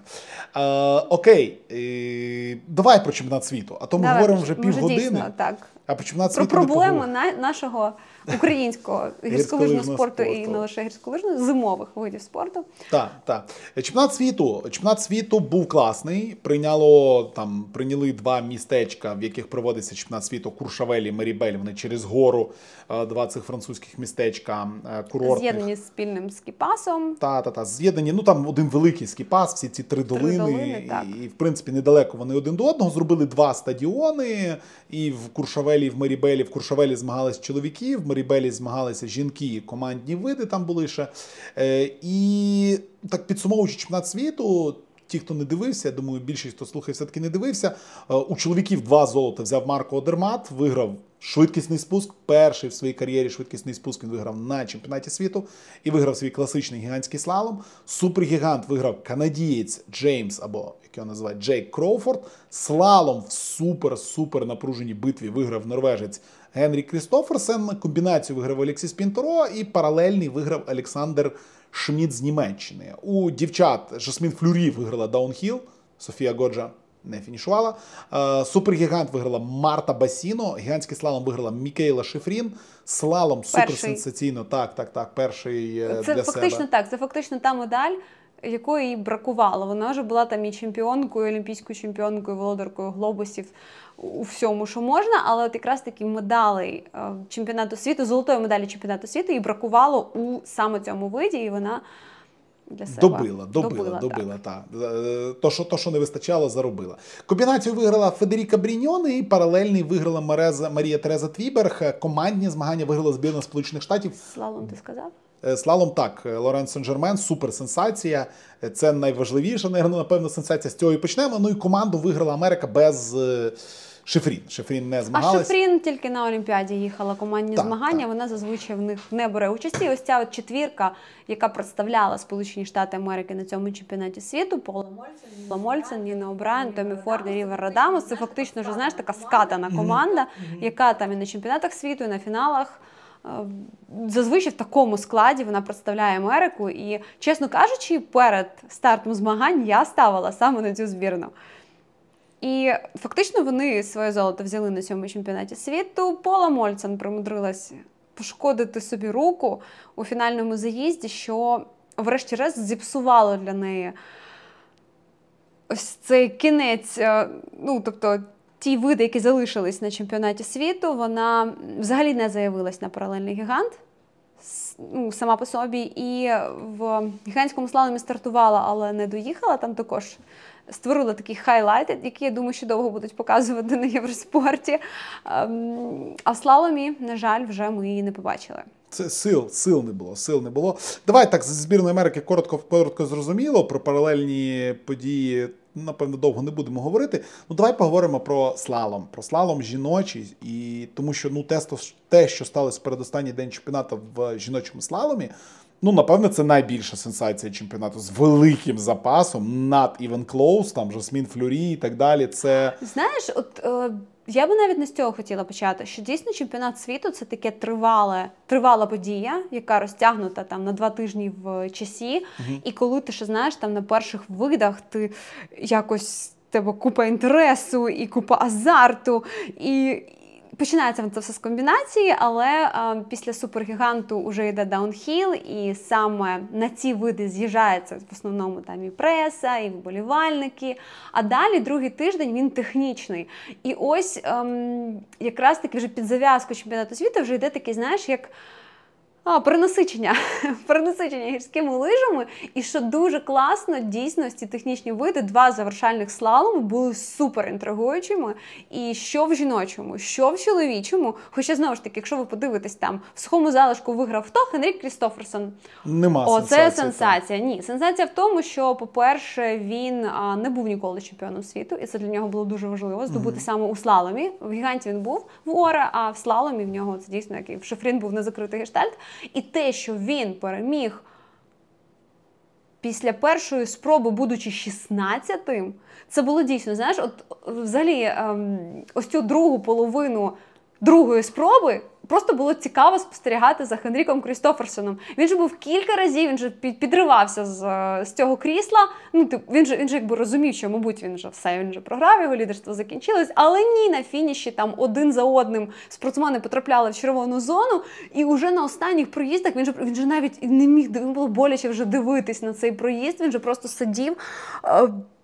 Е, окей, е, давай про чемпіонат світу. А то ми Давай, говоримо вже може, півгодини. Дійсно, так. А про чемпіонат Про світу не проблеми поговоримо. на, нашого українського гірськолижного Гірськолижного спорту і не лише гірськолижного, зимових видів спорту. Так, так. Чемпіонат світу. Чемпіонат світу був класний. Прийняло там прийняли два містечка, в яких проводиться чемпіонат світу Куршавель і Мерібель. Вони через гору, е, два цих французьких містечка е, курортних. З'єднані з спільним скіпасом. Та, та, та, з'єднані. Ну там один великий скіпас, всі ці три долини. долини, так. і, і, в принципі, недалеко вони один до одного. Зробили два стадіони. І в Куршавелі, і в Мерібелі. В Куршавелі змагались чоловіки, в Мерібелі змагалися жінки, командні види там були ще. Е, і так підсумовуючи чемпіонат світу. Ті, хто не дивився, я думаю, більшість, хто слухає, все-таки не дивився. Е, У чоловіків два золота взяв Марко Одермат, виграв швидкісний спуск. Перший в своїй кар'єрі швидкісний спуск він виграв на чемпіонаті світу і виграв свій класичний гігантський слалом. Супергігант виграв канадієць Джеймс, або як його називають Джейк Кроуфорд. Слалом в супер-супер напруженій битві виграв норвежець Генрі Крістоферсен. Комбінацію виграв Алексіс Пінтеро і паралельний виграв Олександр Шмідт з Німеччини. У дівчат Жасмін Флюрі виграла даунхіл, Софія Годжа не фінішувала. Е, Супергігант виграла Марта Басіно. Гігантський слалом виграла Мікаела Шиффрін. Слалом суперсенсаційно. Так, так, так. Перший е, Це для фактично себе. так. Це фактично та медаль, якої їй бракувало. Вона вже була там і чемпіонкою, олімпійською чемпіонкою, володаркою глобусів у всьому, що можна, але от якраз таки медалей е, чемпіонату світу, золотої медалі чемпіонату світу їй бракувало у саме цьому виді, і вона для себе добила, добила, добила, добила так. та. То, що, то, що не вистачало, заробила. Комбінацію виграла Федеріка Бріньон і паралельний виграла Мареза, Марія Тереза Твіберг. Командні змагання виграла збірна Сполучених Штатів. Слалом, ти сказав? Е, Слалом так, Лорен Сен-Жермен, супер сенсація. Це найважливіша, напевно, сенсація. З цього і почнемо. Ну і команду виграла Америка без е, Шифрін. Шифрін не змагалась. А Шифрін тільки на Олімпіаді їхала командні так, змагання. Так. Вона зазвичай в них не бере участі. Ось ця от четвірка, яка представляла Сполучені Штати Америки на цьому чемпіонаті світу, Пола Мольцен, Ніна Обрайен, Томі Форд і Рівер Радамус. Це фактично вже знаєш така скатана команда, яка там і на чемпіонатах світу, і на фіналах. Зазвичай в такому складі вона представляє Америку, і, чесно кажучи, перед стартом змагань я ставила саме на цю збірну. І фактично вони своє золото взяли на цьому чемпіонаті світу. Пола Мольцен примудрилась пошкодити собі руку у фінальному заїзді, що, врешті-решт, зіпсувало для неї ось цей кінець. Е, ну, тобто, ті види, які залишились на чемпіонаті світу, вона взагалі не заявилась на паралельний гігант. Ну, сама по собі, і в гігантському слаломі стартувала, але не доїхала. Там також створила такий хайлайт, який я думаю, що довго будуть показувати на Євроспорті. Ем, а слаломі, на жаль, вже ми її не побачили. Це сил, сил не було. Сил не було. Давай так з збірної Америки коротко коротко зрозуміло. Про паралельні події, напевно, довго не будемо говорити. Ну давай поговоримо про слалом, про слалом жіночий, і тому що ну тесто те, що сталося передостанній день чемпіонату в жіночому слаломі. Ну, напевне, це найбільша сенсація чемпіонату з великим запасом, над Івен Клоус, там Жасмін Флюрі і так далі. Це знаєш, от е, я би навіть не з цього хотіла почати. Що дійсно чемпіонат світу це таке тривале, тривала подія, яка розтягнута там на два тижні в часі. Угу. І коли ти ще знаєш, там на перших видах ти якось тебе купа інтересу і купа азарту. і Починається це все з комбінації, але е, після супергіганту вже йде даунхіл, і саме на ці види з'їжджається в основному там і преса, і вболівальники. А далі другий тиждень він технічний. І ось е, якраз таки вже під зав'язку чемпіонату світу вже йде такий, знаєш, як. А, перенасичення, [LAUGHS] перенасичення гірськими лижами. І що дуже класно, дійсно, ці технічні види, два завершальних слаломи були супер інтригуючими. І що в жіночому, що в чоловічому. Хоча знову ж таки, якщо ви подивитесь там в сухому залишку виграв хто Хенрік Крістоферсон. Нема О, сенсації, це сенсація. Ні, сенсація в тому, що, по-перше, він а, не був ніколи чемпіоном світу, і це для нього було дуже важливо здобути mm-hmm. саме у слаломі. В гіганті він був в Оре, а в слаломі в нього це дійсно який в Шефрін був незакритий гештальт. І те, що він переміг після першої спроби, будучи 16-тим, це було дійсно, знаєш, от взагалі ем, ось цю другу половину другої спроби Просто було цікаво спостерігати за Хенріком Крістоферсоном. Він же був кілька разів, він же підривався з з цього крісла. Ну, тип, він же він же якби розумів, що, мабуть, він вже все, він вже програв, його лідерство закінчилось. Але ні, на фініші там один за одним спортсмени потрапляли в червону зону, і вже на останніх проїздах він же він же навіть не міг він було боляче вже дивитись на цей проїзд. Він же просто сидів.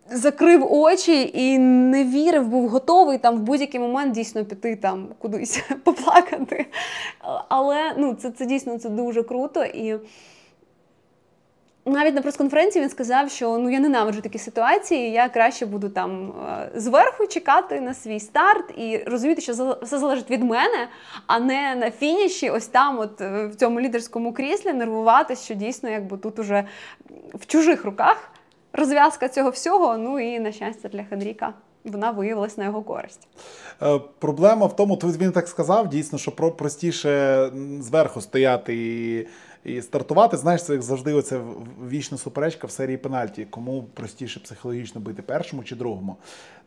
Закрив очі і не вірив, був готовий там в будь-який момент дійсно піти там кудись [LAUGHS] поплакати. Але ну, це це дійсно це дуже круто. І навіть на прес-конференції він сказав, що ну я ненавиджу такі ситуації, я краще буду там е, зверху чекати на свій старт і розуміти, що все залежить від мене, а не на фініші, ось там, от е, в цьому лідерському кріслі, нервуватися, що дійсно якби тут уже в чужих руках розв'язка цього всього. Ну і на щастя для Хенріка. Вона виявилась на його користь. Е, проблема в тому, то він так сказав, дійсно, що простіше зверху стояти і і стартувати. Знаєш, це як завжди оце вічна суперечка в серії пенальті. Кому простіше психологічно бити першому чи другому.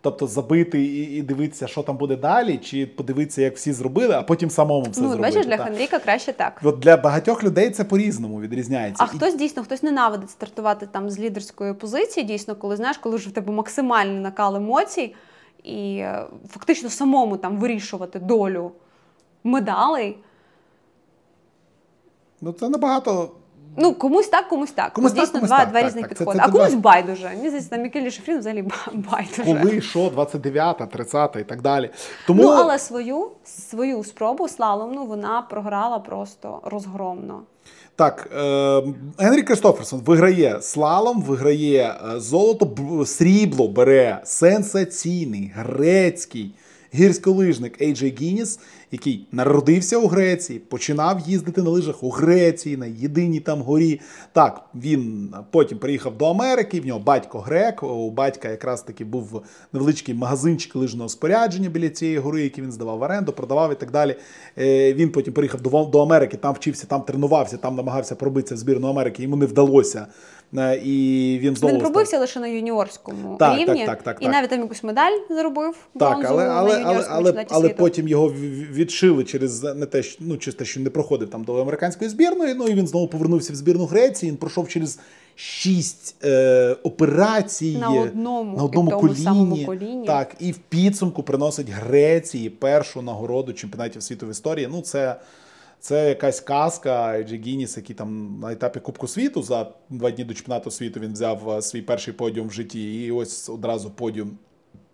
Тобто забити і і дивитися, що там буде далі, чи подивитися, як всі зробили, а потім самому все ну, зробити. Бачиш, для Хандріка краще так. От Для багатьох людей це по-різному відрізняється. А і... хтось дійсно хтось ненавидить стартувати там з лідерської позиції, дійсно, коли знаєш, коли вже в тебе максимальний накал емоцій, і е, фактично самому там вирішувати долю медалей. Ну, це набагато Ну, комусь так, комусь так. Комусь Дійсно, так, комусь два, так, два так, різних так. Це- підходи. це а комусь два- байдуже. Мені здається, на Мікелі Шифрін взагалі ба- [LAUGHS] байдуже. Коли, що, 29, 30 і так далі. Тому Ну, але свою, свою спробу слаломну вона програла просто розгромно. Так, е, Генрі Кристоферсон виграє слалом, виграє е, золото, срібло бере сенсаційний грецький гірськолижник Ейджей Гініс, який народився у Греції, починав їздити на лижах у Греції, на єдиній там горі. Так, він потім приїхав до Америки, в нього батько грек, у батька якраз таки був невеличкий магазинчик лижного спорядження біля цієї гори, який він здавав в оренду, продавав і так далі. Е, Він потім приїхав до Америки, там вчився, там тренувався, там намагався пробитися в збірну Америки. Йому не вдалося. Е, І він знову Він пробився лише на юніорському Так, рівні, так, так, так, і так. навіть там якусь медаль заробив. Так, але, на але, але, але, але потім його відшили через не те, що ну через те, що не проходив там до американської збірної. Ну і він знову повернувся в збірну Греції. Він пройшов через шість е, операцій На одному на одному і коліні. самому коліні. Так, і в підсумку приносить Греції першу нагороду чемпіонатів світу в історії. Ну, це. Це якась казка Еджі Гініс, який там на етапі Кубку світу за два дні до чемпіонату світу він взяв е, свій перший подіум в житті, і ось одразу подіум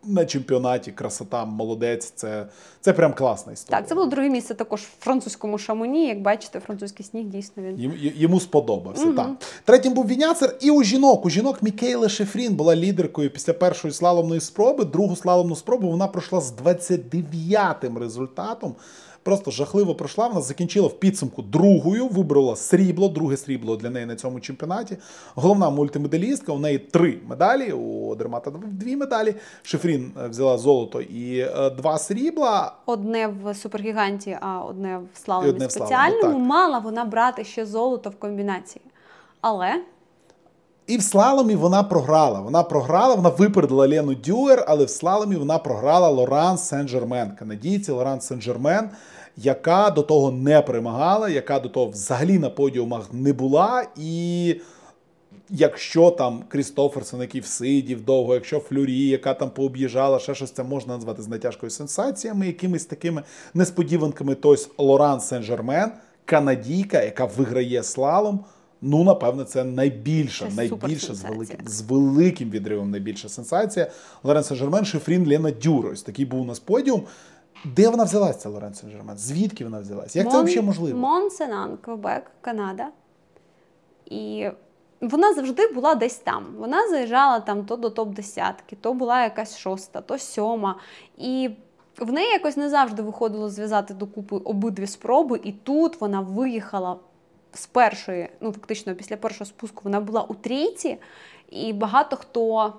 на чемпіонаті. Красота, молодець. Це, це прям класна історія. Так, це було друге місце також в французькому шамоні. Як бачите, французький сніг дійсно він. Йому, йому сподобався. Так. Третім був Віняцер. І у жінок. У жінок Мікейла Шефрін була лідеркою після першої слаломної спроби. Другу слаломну спробу вона пройшла з 29-тим результатом. Просто жахливо пройшла. Вона закінчила в підсумку другою, вибрала срібло, друге срібло для неї на цьому чемпіонаті. Головна мультимедалістка. У неї три медалі. У Дермата дві медалі. Шефрін е, взяла золото і е, два срібла. Одне в супергіганті, а одне в слаломі, спеціальному. так. Мала вона брати ще золото в комбінації. Але І в слаломі вона програла. Вона програла, вона випередила Лену Дюер, але в слаломі вона програла Лоран Сен-Жермен, канадійці Лоран Сен-Жермен, яка до того не перемагала, яка до того взагалі на подіумах не була. І якщо там Крістоферсен, який всидів довго, якщо Флюрі, яка там пооб'їжджала, ще щось це можна назвати з натяжкою сенсаціями, якимись такими несподіванками. Тобто Лоран Сен-Жермен, канадійка, яка виграє слалом. Ну, напевно, це найбільша, Це найбільша з великим, з великим відривом найбільша сенсація. Лорен Сен-Жермен, Шефрін, Лена Дюр. Ось такий був у нас подіум. Де вона взялася, ця Лорен Сен-Жермен? Звідки вона взялась? Як це взагалі можливо? Монсенан, Квебек, Канада. І вона завжди була десь там. Вона заїжджала там то до топ-10, то була якась шоста, то сьома. І в неї якось не завжди виходило зв'язати докупи обидві спроби, і тут вона виїхала з першої, ну фактично після першого спуску вона була у трійці, і багато хто.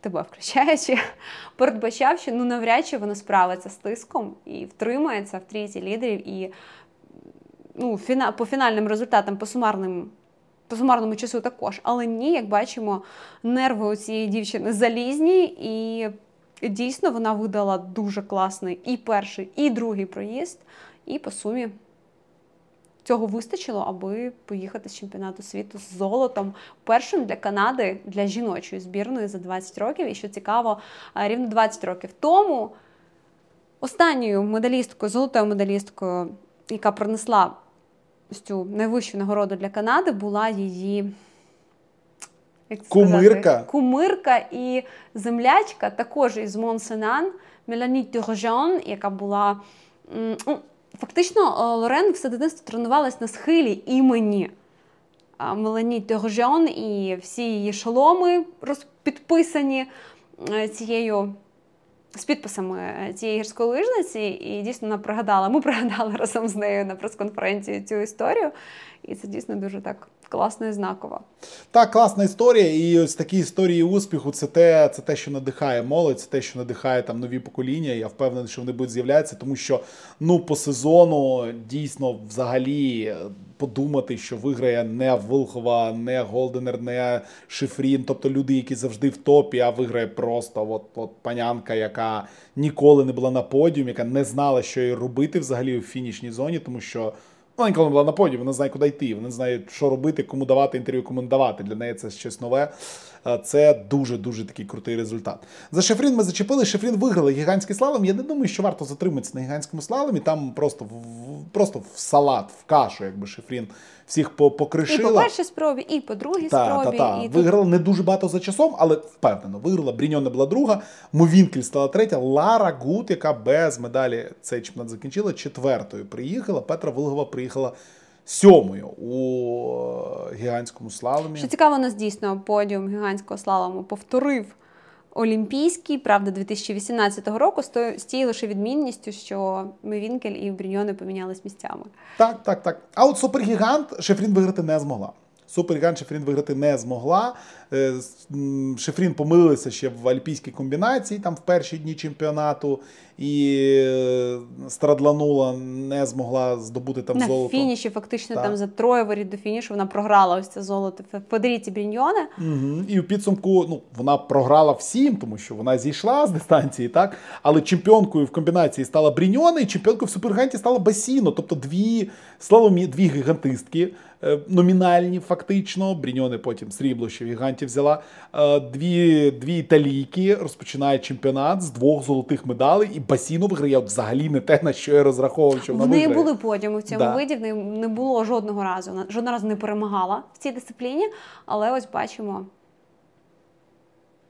Тебе включаючи, [LAUGHS] передбачав, що ну навряд чи вона справиться з тиском і втримається в трійці лідерів. І ну, фіна, по фінальним результатам, по сумарним, по сумарному часу також. Але ні, як бачимо, нерви у цієї дівчини залізні, і дійсно вона видала дуже класний і перший, і другий проїзд. І по сумі цього вистачило, аби поїхати з чемпіонату світу з золотом. Першим для Канади, для жіночої збірної за 20 років. І що цікаво, рівно 20 років тому останньою медалісткою, золотою медалісткою, яка принесла цю найвищу нагороду для Канади, була її. як Кумирка. Кумирка і землячка, також із Монсенан, Мелані Тюржон, яка була. Фактично, е, Лорен все дитинство тренувалась на схилі імені Мелані Тегожон, і всі її шоломи розпідписані е, цією з підписами е, цієї гірської лижниці, і дійсно вона пригадала. Ми пригадали разом з нею на прес-конференції цю історію. І це дійсно дуже так класно і знаково. Так, класна історія. І ось такі історії успіху це те, це те, що надихає молодь, це те, що надихає там нові покоління. Я впевнений, що вони будуть з'являтися, тому що ну по сезону дійсно взагалі е, подумати, що виграє не Вилхова, не Голденер, не Шифрін, тобто люди, які завжди в топі, а виграє просто от, от панянка, яка ніколи не була на подіумі, яка не знала, що їй робити взагалі у фінішній зоні, тому що. Вона ніколи не була на подіумі, вона знає, куди йти, вона знає, що робити, кому давати інтерв'ю, кому не давати. Для неї це щось нове. Це дуже-дуже такий крутий результат. За Шефрін ми зачепили. Шефрін виграла гігантський слалом. Я не думаю, що варто затриматися на гігантському слаломі. Там просто в, просто в салат, в кашу, якби Шефрін всіх по- І покришила. по першій спробі, і по другій Та, та, спробі. та. І тут Виграла не дуже багато за часом, але впевнено, виграла. Бріньоне була друга, Мувінкель стала третя. Лара Гут, яка без медалі цей чемпіонат закінчила, четвертою приїхала. Петра Вилгова приїхала сьомою у е, гігантському слаломі. Що цікаво, у нас дійсно подіум гігантського слалому повторив Олімпійський, правда, 2018 року з тією лише відмінністю, що Мевінкель і Бріньони помінялись місцями. Так, так, так. А от супергігант Шефрін виграти не змогла. Супергігант Шефрін виграти не змогла. Е, Шефрін помилилася ще в альпійській комбінації там в перші дні чемпіонату і е, страдланула, не змогла здобути там На золото. фініші, фактично, Так. там за троє воріт до фінішу вона програла ось це золото в Подріті Бріньоне. Угу. І в підсумку ну, вона програла всім, тому що вона зійшла з дистанції, так? Але чемпіонкою в комбінації стала Бріньоне, і чемпіонкою в супергіганті стала Басіно. Тобто дві слаломі, дві гігантистки, е, номінальні, фактично. Бріньоне потім срібло ще в гіганті взяла. Е, Дві, дві італійки розпочинають чемпіонат з двох золотих медалей, і Басіно виграє от взагалі не те, на що я розраховував, що вона В неї виграє. були подіуми в цьому Да. виді, в неї не було жодного разу. Вона жодного разу не перемагала в цій дисципліні, але ось бачимо.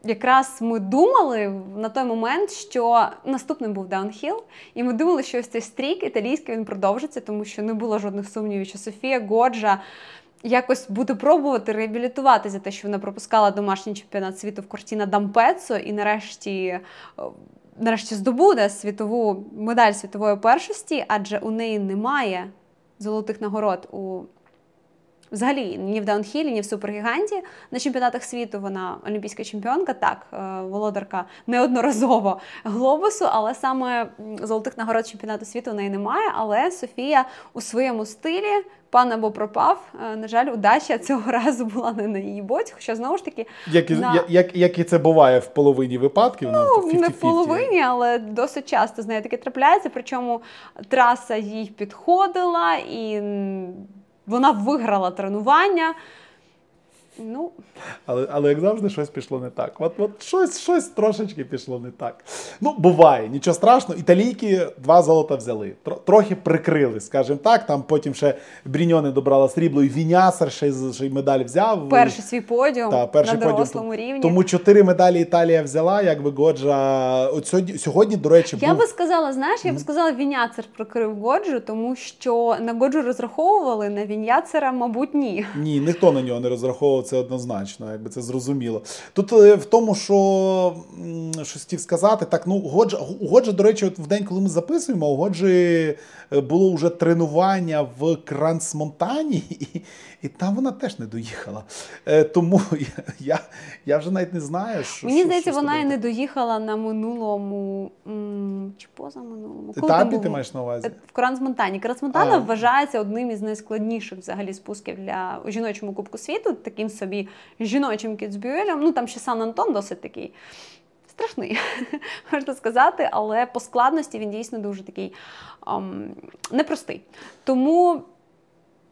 Якраз ми думали на той момент, що наступним був даунхіл, і ми думали, що ось цей стрік італійський він продовжиться, тому що не було жодних сумнівів, що Софія Годжа якось буде пробувати реабілітувати за те, що вона пропускала домашній чемпіонат світу в Кортіна Дампецо і нарешті. е, Нарешті здобуде світову медаль світової першості, адже у неї немає золотих нагород у взагалі ні в даунхілі, ні в супергіганті на чемпіонатах світу. Вона олімпійська чемпіонка, так, е, володарка неодноразово глобусу, але саме золотих нагород чемпіонату світу у неї немає. Але Софія у своєму стилі. Пан або пропав. Е, На жаль, удача цього разу була не на її боці. Хоча знову ж таки, Як, і- на- як, як, як і це буває в половині випадків, ну, Ну, не в половині, але досить часто з нею таке трапляється. Причому траса їй підходила, і вона виграла тренування. Ну, Але, але як завжди, щось пішло не так. От, от щось, щось трошечки пішло не так. Ну, буває, нічого страшного. Італійки два золота взяли. Тро- Трохи прикрили, скажімо так. Там потім ще Бріньоне добрала срібло, і Вінясер ще, ще й медаль взяв. перший свій подіум Та, перший на подіум. дорослому рівні. Тому чотири медалі Італія взяла, якби Годжа. От сьогодні, сьогодні, до речі, Я був... би сказала, знаєш, я б сказала, Віняцер прикрив Годжу, тому що на Годжу розраховували, на Віняцера, мабуть, ні. Ні, ніхто на нього не розраховував це однозначно, якби це зрозуміло. Тут е, в тому, що щось хотів сказати, так ну Годжа, у до речі, от в день, коли ми записуємо, у е, було вже тренування в Крансмонтані, [LAUGHS] і, і там вона теж не доїхала. Е, тому [LAUGHS] я, я, я вже навіть не знаю, що Мені що- здається, що вона і не доїхала на минулому м, чи поза минулому. так. Коли етапі. Ти маєш на увазі? В Кранзмонтані. Кранзмонтана А. вважається одним із найскладніших взагалі спусків для у жіночому кубку світу, таким собі жіночим кіцбюелем. Ну там ще Сан Антон досить такий. Страшний, [LAUGHS] можна сказати, але по складності він дійсно дуже такий ем, непростий. Тому,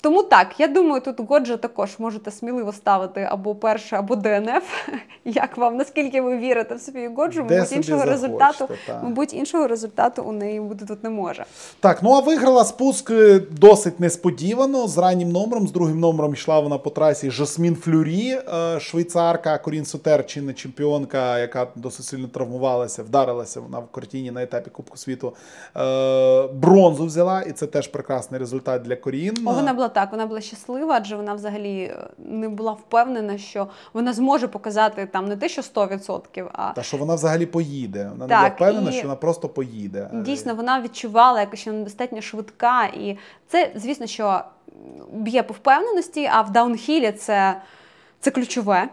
тому так, я думаю, тут Годжа також можете сміливо ставити або перше, або ДНФ. [LAUGHS] Як вам, наскільки ви вірите в Софію Годжу, Де мабуть, собі іншого захочете, результату, та. мабуть, іншого результату у неї бути тут не може. Так, ну а виграла спуск е, досить несподівано. З раннім номером, з другим номером йшла вона по трасі Жасмін Флюрі, е, швейцарка, Корін Сутер, чинна чемпіонка, яка досить сильно травмувалася, вдарилася вона в кортіні на етапі Кубку світу. Е, Бронзу взяла, і це теж прекрасний результат для Корін. О, вона була так, вона була щаслива, адже вона взагалі е, не була впевнена, що вона зможе показати там не те, що 100%, а Та що вона взагалі поїде. Вона не була впевнена, і- що вона просто поїде. дійсно вона відчувала якось, що вона достатньо швидка. І це, звісно, що б'є по впевненості, а в даунхілі це, це ключове.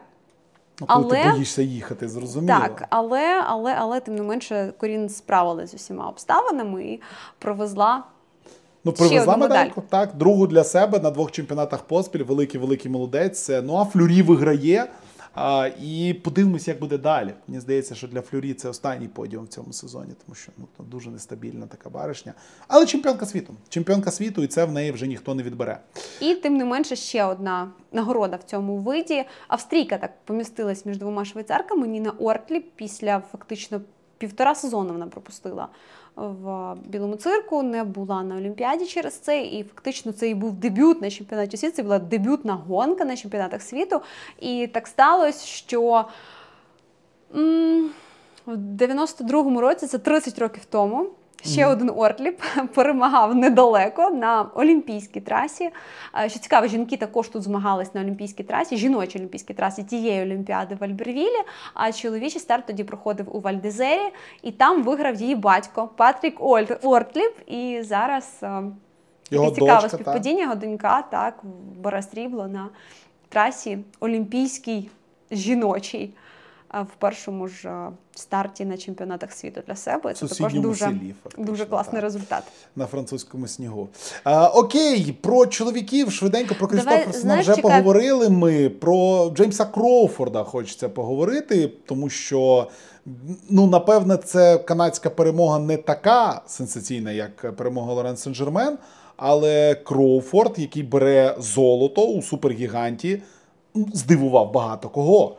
Ну, коли ти боїшся їхати, зрозуміло. Так, але, але, але тим не менше Корін справилась з усіма обставинами і провезла Ну, привезла медальку, так, другу для себе на двох чемпіонатах поспіль. Великий великий молодець. Ну а Флюрі виграє. А, І подивимося, як буде далі. Мені здається, що для Флюрі це останній подіум в цьому сезоні, тому що ну, дуже нестабільна така баришня. Але чемпіонка світу. Чемпіонка світу, і це в неї вже ніхто не відбере. І тим не менше ще одна нагорода в цьому виді. Австрійка так помістилась між двома швейцарками Ніна Ортлі після фактично півтора сезону вона пропустила в білому цирку, не була на Олімпіаді через це. І фактично це і був дебют на чемпіонаті світу. Це була дебютна гонка на чемпіонатах світу. І так сталося, що м в 92-му році, це 30 років тому. Ще mm. один Ортліп [LAUGHS] перемагав недалеко на олімпійській трасі. Що цікаво, жінки також тут змагались на олімпійській трасі, жіночій олімпійській трасі тієї олімпіади в Альбервілі. А чоловічий старт тоді проходив у Вальдезері, і там виграв її батько Патрік Ортліп. І зараз його цікаве співпадіння, його донька так бере срібло на трасі олімпійській жіночій в першому ж старті на чемпіонатах світу для себе. Це також дуже селі, дуже класний так. результат на французькому снігу. А, Окей, про чоловіків швиденько про Крістоферсона вже чекай... поговорили. Ми про Джеймса Кроуфорда хочеться поговорити, тому що. Ну, напевне, це канадська перемога не така сенсаційна, як перемога Лорен Сен-Жермен, але Кроуфорд, який бере золото у супергіганті, здивував багато кого.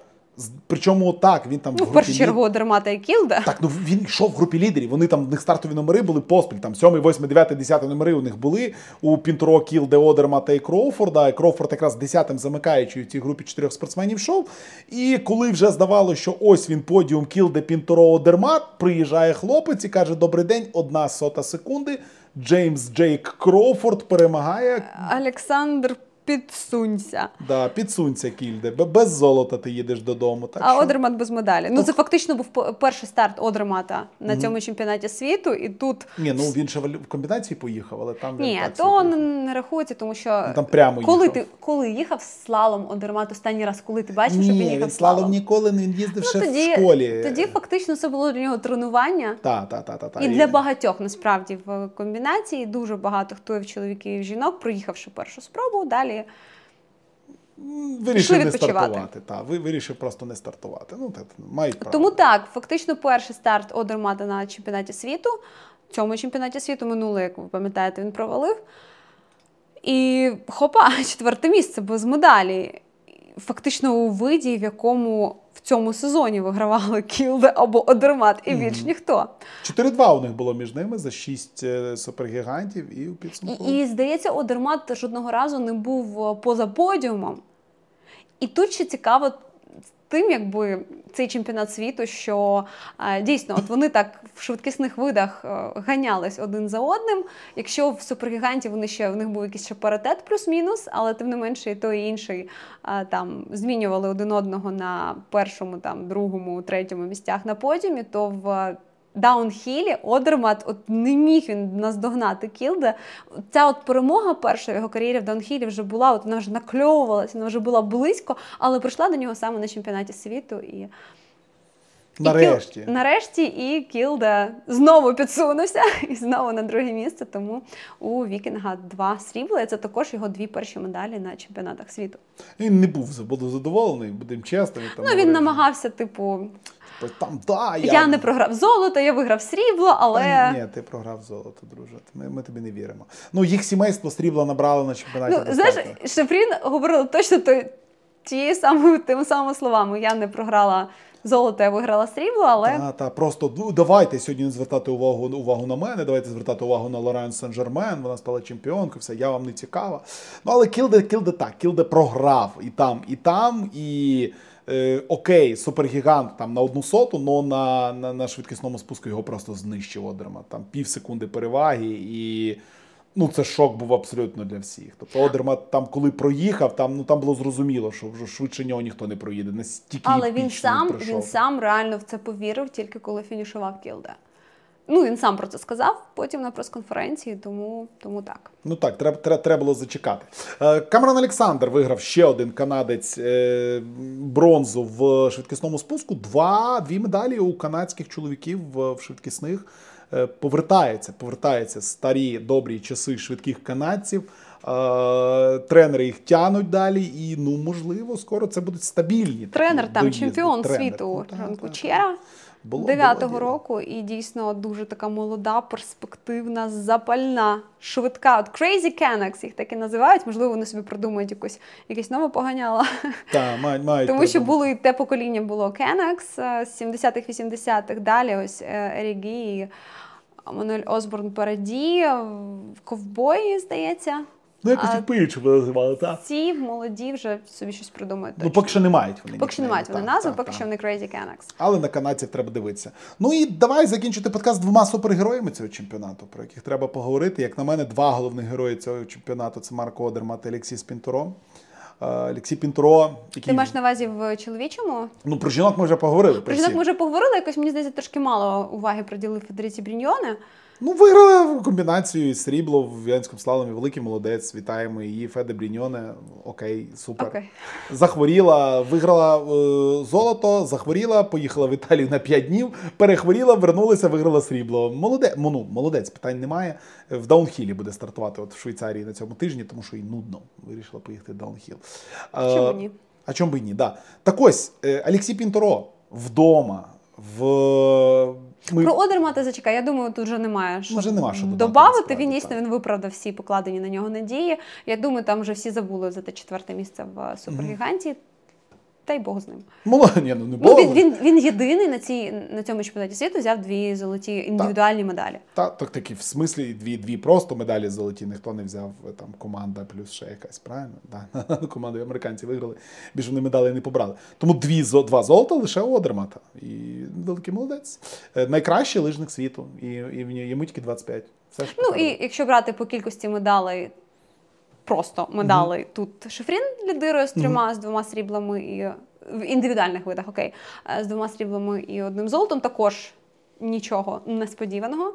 Причому так, він там ну, в першу чергу Одермата і Кілде. Так, ну він йшов в групі лідерів. Вони там в них стартові номери були поспіль. Там 7, 8, 9, 10 номери у них були у Пінтеро, Кілде, Одермата і Кроуфорда. І Кроуфорд якраз 10-м замикаючи у цій групі чотирьох спортсменів йшов. І коли вже здавалося, що ось він подіум Кілде, Пінтеро, Одермат, приїжджає хлопець і каже: Добрий день, одна сота секунди. Джеймс Джейк Кроуфорд перемагає. Олександр Підсунься. Да, підсунься, Кілде. Без золота ти їдеш додому. Так А що... Одермат без медалі. Ну, це фактично був перший старт Одермата на цьому mm. чемпіонаті світу. І тут Ні, ну він ще в комбінації поїхав, але там Ні, то не рахується, тому що ну, там прямо коли їхав. ти коли їхав слалом Одермат останній раз, коли ти бачив, що він їхав він слалом ніколи не їздив ну, ще тоді, в школі. Тоді фактично це було для нього тренування. Та, та, та, та, та. І для багатьох насправді в комбінації дуже багато хто в чоловіків і в жінок, проїхавши першу спробу, далі. Вирішив не стартувати. Та, вирішив просто не стартувати. Ну, так, мають право. Тому так, фактично, перший старт Одермата на чемпіонаті світу. В цьому чемпіонаті світу минулий, як ви пам'ятаєте, він провалив. І хопа, [LAUGHS] четверте місце без медалі. Фактично у виді, в якому цьому сезоні вигравали Кілде або Одермат, і більш mm-hmm. ніхто. 4-2 у них було між ними за 6 е, супергігантів і у підсумку. І, і здається, Одермат жодного разу не був е, поза подіумом. І тут ще цікаво тим, якби цей чемпіонат світу, що е, дійсно от вони так в швидкісних видах е, ганялись один за одним. Якщо в супергіганті вони ще в них був якийсь ще паритет плюс-мінус, але тим не менше і той і інший е, там змінювали один одного на першому, там другому, третьому місцях на подіумі, то в даунхілі Одермат от не міг він наздогнати Кілде. Ця от перемога перша в його кар'єрі в даунхілі вже була, от вона вже накльовувалася, вона вже була близько, але прийшла до нього саме на чемпіонаті світу. І Нарешті. І Кіл... Нарешті і Кілда знову підсунувся і знову на друге місце. Тому у Вікінга два срібла. Це також його дві перші медалі на чемпіонатах світу. Він не був задоволений, будемо чесними. Ну він намагався, типу, Типу, там, да, Я я не програв золото, я виграв срібло, але. Ні, ти програв золото, друже. Ми ми тобі не віримо. Ну, їх сімейство срібла набрало на чемпіонаті. Ну, Знаєш, Шифрін говорила точно тією самою тими самими словами. Я не програла. Золото я виграла срібло, але. Та, та, просто ну, давайте сьогодні не звертати увагу увагу на мене, давайте звертати увагу на Лорен Сен-Жермен, вона стала чемпіонкою, все, я вам не цікава. Ну, але Кілде, Кілде так, Кілде програв і там, і там, і е, окей, супергігант там на одну соту, але на на, на швидкісному спуску його просто знищив Одерма. Там пів секунди переваги, і ну це шок був абсолютно для всіх. Тобто Одерма там, коли проїхав, там ну там було зрозуміло, що вже швидше нього ніхто не проїде. Настільки Але він сам він сам реально в це повірив, тільки коли фінішував Кілде. Ну, він сам про це сказав потім на прес-конференції, тому тому так. Ну так, треба треба, треба було зачекати. Е, Камерон Олександр виграв ще один канадець е, бронзу в швидкісному спуску. Два дві медалі у канадських чоловіків в швидкісних е, повертається. Повертаються старі добрі часи швидких канадців. Е, тренери їх тянуть далі, і ну можливо, скоро це будуть стабільні. Тренер такі там доїзди. чемпіон Тренер. світу Ну, Жан так, так, Кучера. так. Було- Дев'ятого було року, і дійсно дуже така молода, перспективна, запальна, швидка. От Crazy Canucks їх так і називають. Можливо, вони собі придумають якусь якесь нове поганяло. Та, мають, мають Тому що було і те покоління було Canucks е, з 70-х, 80-х. Далі ось е, Ерік Гі, Мануель Осборн Параді, ковбої, здається. Ну, якось їх по-іншому називали, так. Ці молоді вже собі щось придумають. Ну, поки що не мають вони. Поки що не мають вони назви, поки що вони Crazy Canucks. Але на канадців треба дивитися. Ну і давай закінчити подкаст двома супергероями цього чемпіонату, про яких треба поговорити. Як на мене, два головних герої цього чемпіонату це Марко Одермат і Олексій Спінтуро. Е, Олексій Пінтро. який Ти маєш на увазі в чоловічому? ну про жінок ми вже поговорили. Про жінок всі. ми вже поговорили, якось мені здається, трошки мало уваги приділив Федериці Бріньйоне. Ну, виграла комбінацію срібло в Янському слаломі. Великий молодець. Вітаємо її. Феде Бріньоне. Окей, супер. Окей. Захворіла, виграла е, золото, захворіла, поїхала в Італію на 5 днів, перехворіла, вернулася, виграла срібло. Молоде, ну, молодець, питань немає. В Даунхілі буде стартувати от в Швейцарії на цьому тижні, тому що їй нудно. Вирішила поїхати в Даунхіл. Е, Чому ні? А чому б і ні? Да. Так ось, е, Олексій Пінторо вдома. В... Ми... Про Одермата зачекай, я думаю, тут вже немає що Вже нема що додати. Він дійсно він виправдав всі покладені на нього надії. Я думаю, там вже всі забули за те четверте місце в супергіганті. Та й Бог з ним. Молод... Ні, ну не Ну, він, він, він єдиний на, цій, на цьому чемпіонаті світу взяв дві золоті індивідуальні медалі. Та, так такі, в смислі, дві, дві просто медалі золоті, ніхто не взяв е, там команда плюс ще якась, правильно? Да. [LAUGHS] Командою американці виграли, більше вони медалі не побрали. Тому дві, зо- два золота лише у Одермата. І великий молодець. Е, Найкращий лижник світу. І, і в нього- йому тільки 25. Все ж Ну і якщо брати по кількості медалей, просто медалей, тут Шефрін лідирує з трьома, з двома сріблами і в індивідуальних видах, окей, е, з двома сріблами і одним золотом, також нічого несподіваного.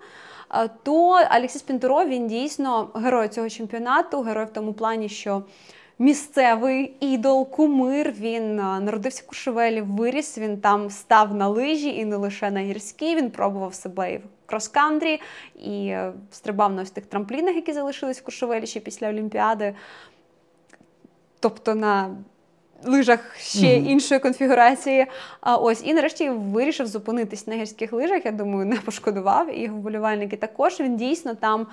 Е, То Алексіс Пінтуро, він дійсно герой цього чемпіонату, герой в тому плані, що. Місцевий ідол, кумир. Він народився в Куршевелі, виріс. Він там став на лижі і не лише на гірській. Він пробував себе і в крос-кантрі, і е, стрибав на ось тих трамплінах, які залишились в Куршевелі ще після Олімпіади. Тобто на лижах ще Мгм. іншої конфігурації. А ось і нарешті вирішив зупинитись на гірських лижах. Я думаю, не пошкодував. І вболівальники також. Він дійсно там.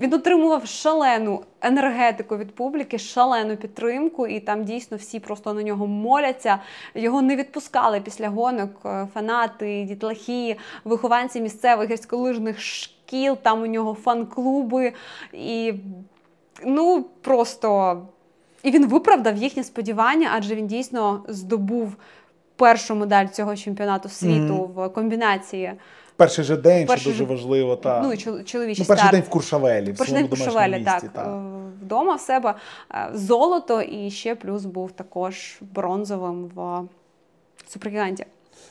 Він отримував шалену енергетику від публіки, шалену підтримку, і там дійсно всі просто на нього моляться. Його не відпускали після гонок е, фанати, дітлахи, вихованці місцевих гірськолижних шкіл. Там у нього фан-клуби. І ну просто і він виправдав їхні сподівання, адже він дійсно здобув першу медаль цього чемпіонату світу Мгм. в комбінації. Перший же день, перший що дуже же- важливо. Та. Ну і чол- чоловічий Ну, перший старт. день в Куршавелі, Перший день в Куршавелі, місті. так, та. е, вдома в себе Е, золото, і ще плюс був також бронзовим в супергіганті.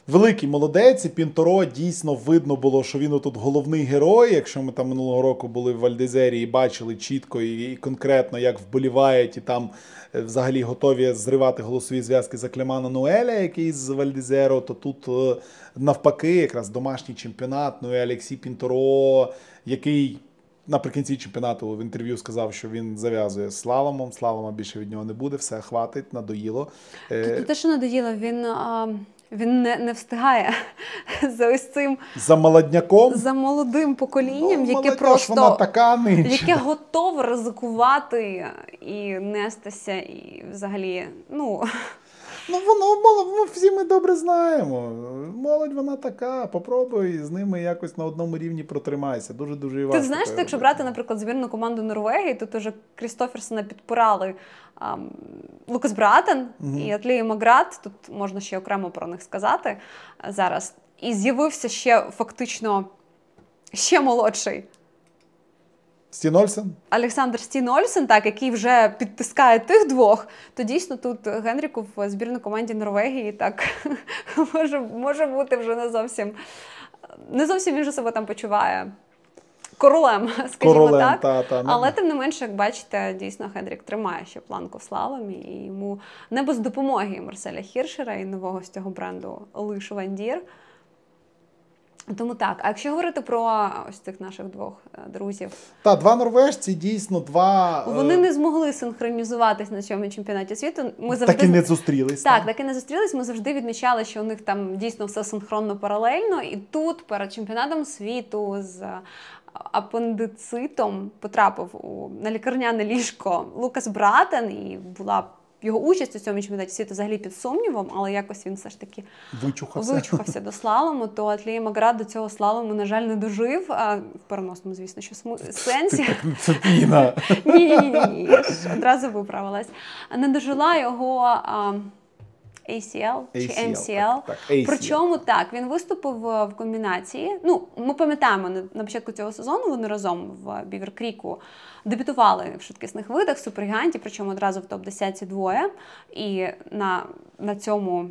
Великий молодець, і Пінторо дійсно видно було, що він тут головний герой. Якщо ми там минулого року були в Вальдезері і бачили чітко і, конкретно, як вболівають, і там е, взагалі готові зривати голосові зв'язки за Клемана Нуеля, який з Вальдезеро, то тут е, навпаки, якраз домашній чемпіонат. Ну і Олексій Пінторо, який. Наприкінці чемпіонату в інтерв'ю сказав, що він зав'язує з слаломом. Слалома більше від нього не буде, все хватить, надоїло. Е, Тут не те, що надоїло, він, а, він не, не встигає [LAUGHS] за ось цим За молодняком. за молодим поколінням, Ну, яке молодь, просто вона така нинче. яке готове ризикувати і нестися, і взагалі, ну Ну воно молодь, всі ми добре знаємо. Молодь вона така. Попробуй з ними якось на одному рівні протримайся. Дуже дуже і ти знаєш, якщо брати, наприклад, збірну команду Норвегії, тут уже Крістоферсона підпирали ам, Лукас Братен Мгм. і Атлії Маград. Тут можна ще окремо про них сказати зараз. І з'явився ще фактично ще молодший Стін Ольсен? Олександр Стін Ольсен, так, який вже підтискає тих двох, то дійсно тут Генріку в збірній команді Норвегії так [LAUGHS] може, може бути вже не зовсім не зовсім він же себе там почуває королем, [LAUGHS] скажімо Королем, так. та, та, ну. Але тим не менше, як бачите, дійсно Хендрік тримає ще планку в слаломі, і йому не без допомоги Марселя Хіршера і нового з цього бренду Лиш Вандір. Тому так, а якщо говорити про ось цих наших двох е, друзів, та два норвежці дійсно два вони е, не змогли синхронізуватись на цьому чемпіонаті світу. Ми завжди так і не зустрілись. так, так і не зустрілись. Ми завжди відмічали, що у них там дійсно все синхронно паралельно. І тут перед чемпіонатом світу з апендицитом потрапив у на лікарняне ліжко Лукас Братен, і була його участь у цьому чемпіонаті світу взагалі під сумнівом, але якось він все ж таки Вичухався. вичухався до слалому. То Атлій Маград до цього слалому, на жаль, не дожив. А в переносному, звісно, що сму- сенсі. Це ні, ні, ні. Одразу виправилась. Не дожила його а, ACL чи ACL, MCL. так, так, ACL. Причому так, він виступив е, в комбінації. Ну, ми пам'ятаємо, на- на початку цього сезону вони разом в Бівер Кріку дебютували в швидкісних видах супергіганті, причому одразу в топ-10 двоє. І на, на цьому.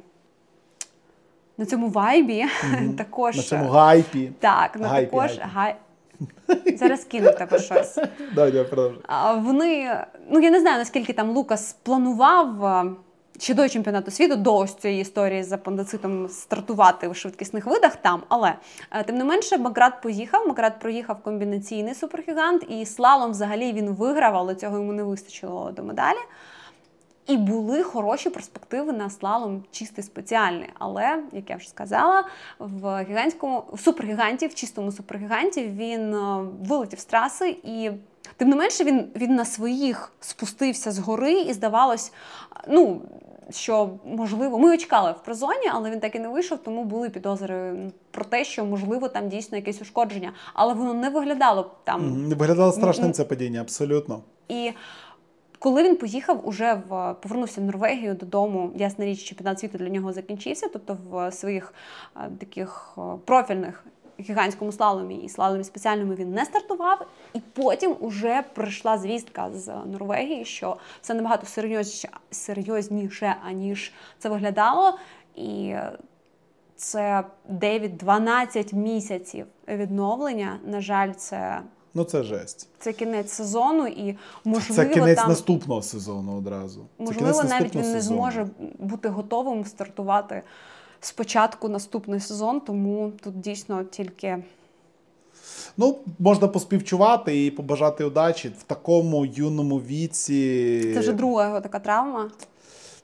На цьому вайбі [LAUGHS] також На цьому гайпі. так, ну Гайпі, також гайпі. гай... зараз кину тебе щось. [LAUGHS] Да, да, продовжуй. Вони, ну я не знаю, наскільки там Лукас планував а, ще до чемпіонату світу, до ось цієї історії з апендицитом стартувати в швидкісних видах там. Але е, тим не менше, Маград поїхав. Маград проїхав комбінаційний супергігант, і слалом взагалі він виграв, але цього йому не вистачило до медалі. І були хороші перспективи на слалом чистий спеціальний. Але, як я вже сказала, в гігантському в супергіганті, в чистому супергіганті він е, вилетів з траси, і тим не менше він, він на своїх спустився з гори, і здавалось, ну. Що можливо, ми його чекали в прозоні, але він так і не вийшов, тому були підозри про те, що можливо там дійсно якесь ушкодження, але воно не виглядало там Мгм. Виглядало страшним це падіння, абсолютно. і коли він поїхав, уже в повернувся в Норвегію додому, ясна річ, чемпіонат світу для нього закінчився. Тобто в своїх е, таких е, профільних гігантському слаломі і слаломі спеціальному він не стартував. І потім уже прийшла звістка з Норвегії, що все набагато серйозніше, серйозніше аніж це виглядало. І це 9-12 місяців відновлення. На жаль, це Ну це жесть. це кінець сезону, і можливо Це кінець там наступного сезону одразу. Це можливо кінець навіть він не зможе бути готовим стартувати спочатку наступний сезон, тому тут дійсно тільки Ну, можна поспівчувати і побажати удачі в такому юному віці. це вже друга його така травма.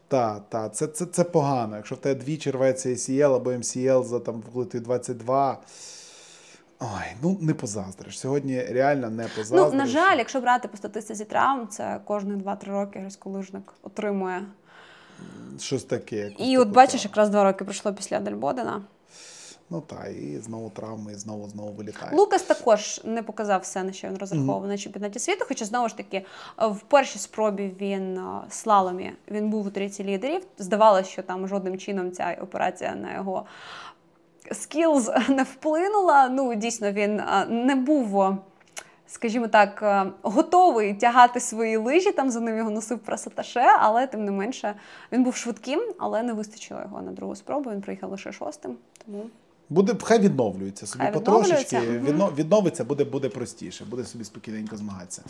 Так, так, це, це, це погано. Якщо в тебе двічі рветься ACL або MCL за там коли ти 22. Ой, ну не позаздриш. Сьогодні реально не позаздриш. Ну на жаль, якщо брати по статистиці травм, це кожні 2-3 роки гірськолижник отримує. Щось таке. І от бачиш, якраз два роки пройшло після Дельбодена. Ну так, і знову травми, і знову знову вилітає. Лукас також не показав все, на що він розраховував на чемпіонаті світу. Хоча знову ж таки, е, в першій спробі він е, слаломі він був у трійці лідерів. Здавалося, що там жодним чином ця операція на його скілз [LAUGHS] не вплинула. Ну, дійсно, він е, не був. Скажімо так, е, готовий тягати свої лижі, там за ним його носив пресаташе, але тим не менше він був швидким, але не вистачило його на другу спробу. Він приїхав лише шостим. Тому Буде, хай відновлюється собі Хай потрошечки. відновлюється. Відно, відновиться, буде, буде простіше, буде собі спокійненько змагатися.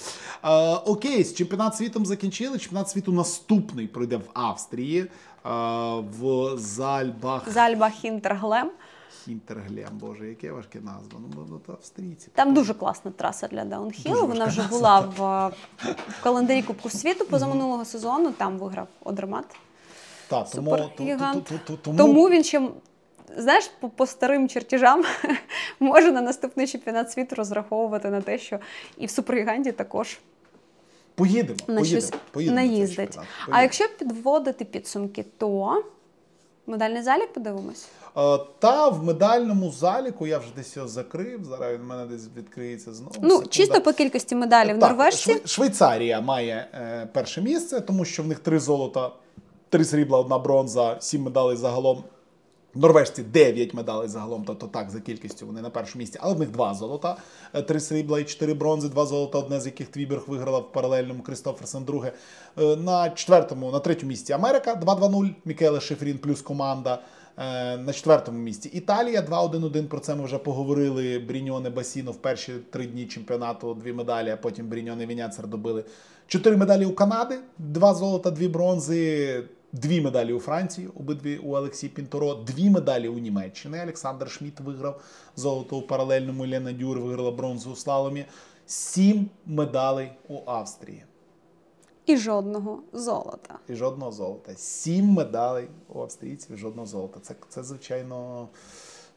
Е, окей, з чемпіонат світом закінчили. Чемпіонат світу наступний пройде в Австрії, е, в Зальбах Зальба Хінтерглем. Хінтерглем. Боже, яке важке назва. Ну, ну то австрійці. Там дуже класна траса для даунхілу. Вона вже була в, в календарі Кубку [LAUGHS] світу позаминулого сезону. Там виграв Одермат. Так, тому, Супергігант. ту- ту- ту- тому, Тому він ще, знаєш, по, по старим чертежам [LAUGHS] може на наступний чемпіонат світу розраховувати на те, що і в супергіганті також поїдемо. на поїдемо, щось поїдемо наїздить. чемпіонат, А якщо підводити підсумки, то медальний залік подивимось. Е, Та в медальному заліку я вже десь його закрив. Зараз він в мене десь відкриється знову. Ну, Секунда. чисто по кількості медалів Так, норвежці. Швей- Швейцарія має е, перше місце, тому що в них три золота, три срібла, одна бронза, сім медалей загалом. Норвежці 9 медалей загалом, тобто так, за кількістю вони на першому місці, але в них два золота, е, три срібла і чотири бронзи, два золота, одне з яких Твіберг виграла в паралельному Крістоферсен, друге. Е, На четвертому, на третьому місці Америка 2-2-0, Мікеле Шифрін плюс команда. Е, На четвертому місці Італія 2-1-1, про це ми вже поговорили. Бріньоне Басіно в перші три дні чемпіонату дві медалі, а потім Бріньоне Віняцер добили. Чотири медалі у Канади, два золота, дві бронзи. Дві медалі у Франції, обидві у Олексій Пінторо, дві медалі у Німеччині. Олександр Шмідт виграв золото у паралельному. Лена Дюр виграла бронзу у слаломі. Сім медалей у Австрії. І жодного золота. І жодного золота. Сім медалей у австрійців, і жодного золота. Це, це звичайно,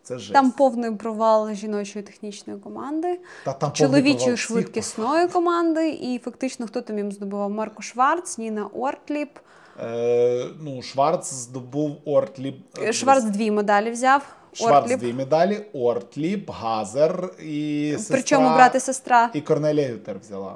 це жесть. Там повний провал жіночої технічної команди, Та там чоловічої швидкісної команди, і фактично хто там їм здобував? Марко Шварц, Ніна Ортліп. Е, ну, Шварц здобув Ортліб. е, Шварц дві медалі взяв. Шварц Ортліб. дві медалі, Ортліб, Газер і сестра, Причому брат і сестра. І Корнелія Гютер взяла.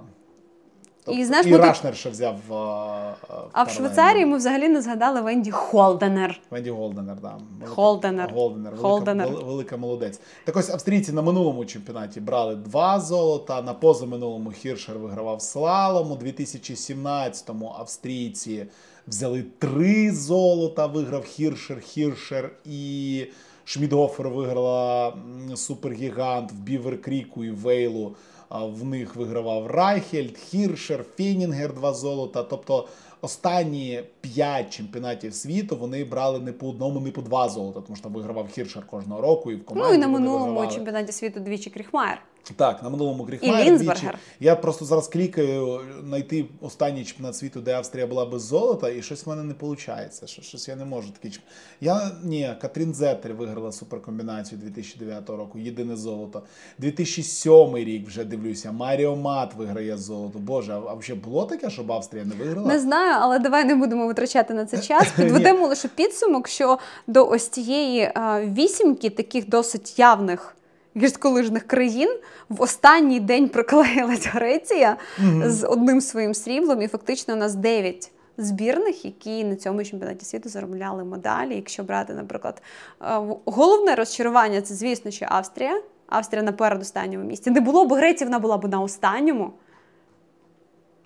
Тобто, І, знаєш, і ми тут- Рашнер ще взяв. е, е, А в. Швейцарії ми взагалі не згадали Венді Холденер. Венді Голденер, да. Велика- Холденер. Голденер. Велика, Холденер. вел- велика молодець. Так ось австрійці на минулому чемпіонаті брали два золота, на позаминулому Хіршер вигравав слалом. У 2017-му австрійці взяли три золота, виграв Хіршер, Хіршер і Шмідгофер виграла супергігант в Біверкріку і Вейлу. В них вигравав Райхельт, Хіршер, Фенінгер два золота. Тобто останні п'ять чемпіонатів світу вони брали не по одному, не по два золота, тому що там вигравав Хіршер кожного року і в команді. Ну і на минулому вигравали. чемпіонаті світу двічі Кріхмайер. Так, на минулому Кріхмайер двічі. Я просто зараз клікаю знайти останній чемпіонат світу, де Австрія була без золота, і щось в мене не виходить. Що, щось я не можу такий чемп- Я ні, Катрін Зеттер виграла суперкомбінацію 2009 року, єдине золото. 2007 рік вже дивлюся. Маріо Мат виграє золото. Боже, а, вже було таке, щоб Австрія не виграла? Не знаю, але давай не будемо витрачати на це час. [LAUGHS] Підведемо лише підсумок, що до ось цієї а, вісімки таких досить явних. Гірськолижних країн в останній день приклеїлась Греція з одним своїм сріблом, і фактично у нас дев'ять збірних, які на цьому чемпіонаті світу заробляли медалі. Якщо брати, наприклад, е, головне розчарування це, звісно, що Австрія. Австрія на передостанньому місці. Не було б Греції, вона була б на останньому,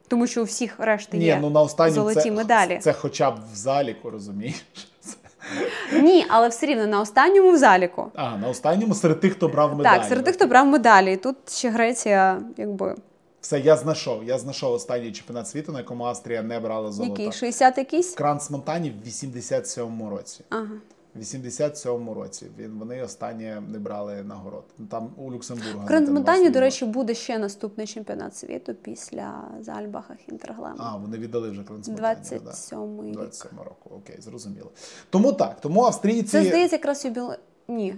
тому що у всіх решти Ні, є ну на останньому золоті це, медалі. це хоча б в заліку, розумієш? Ні, але все рівно на останньому в заліку. А, на останньому серед тих, хто брав медалі. Так, серед тих, хто брав медалі. І тут ще Греція, якби Все, я знайшов. Я знайшов останній чемпіонат світу, на якому Австрія не брала золото. який 60 якийсь. Кранс Монтані в 87-му році. Ага. В 87-му році він вони останні не брали нагород. Там у Люксембургу. В Крансмонтані, до речі, буде ще наступний чемпіонат світу після Зальбаха Хінтерглема. А, вони віддали вже Кранс Монтані. 27-й рік. 27 року. Окей, зрозуміло. Тому так, тому австрійці. Це здається якраз юбілей. Ні.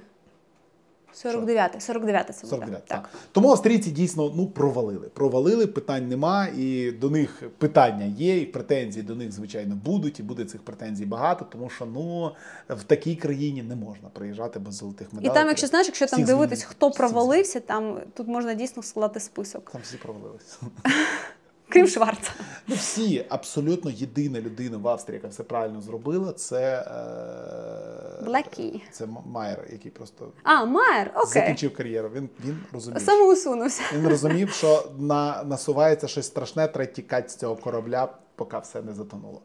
49 49 це буде. 49, так. Тому австрійці дійсно ну провалили. Провалили, питань нема, і до них питання є, і претензії до них, звичайно, будуть, і буде цих претензій багато, тому що ну в такій країні не можна приїжджати без золотих І там, якщо знаєш, якщо там дивитись, хто провалився, там тут можна дійсно складати список. Там всі провалилися. [LAUGHS] Крім Шварца. Ну всі абсолютно єдина людина в Австрії, яка все правильно зробила, це е... Блекі. Це Майер, який просто А, Майер, окей. закінчив кар'єру. Він він розумів. Самоусунувся. Він розумів, що на, насувається щось страшне, треба тікати з цього корабля, поки все не затонуло.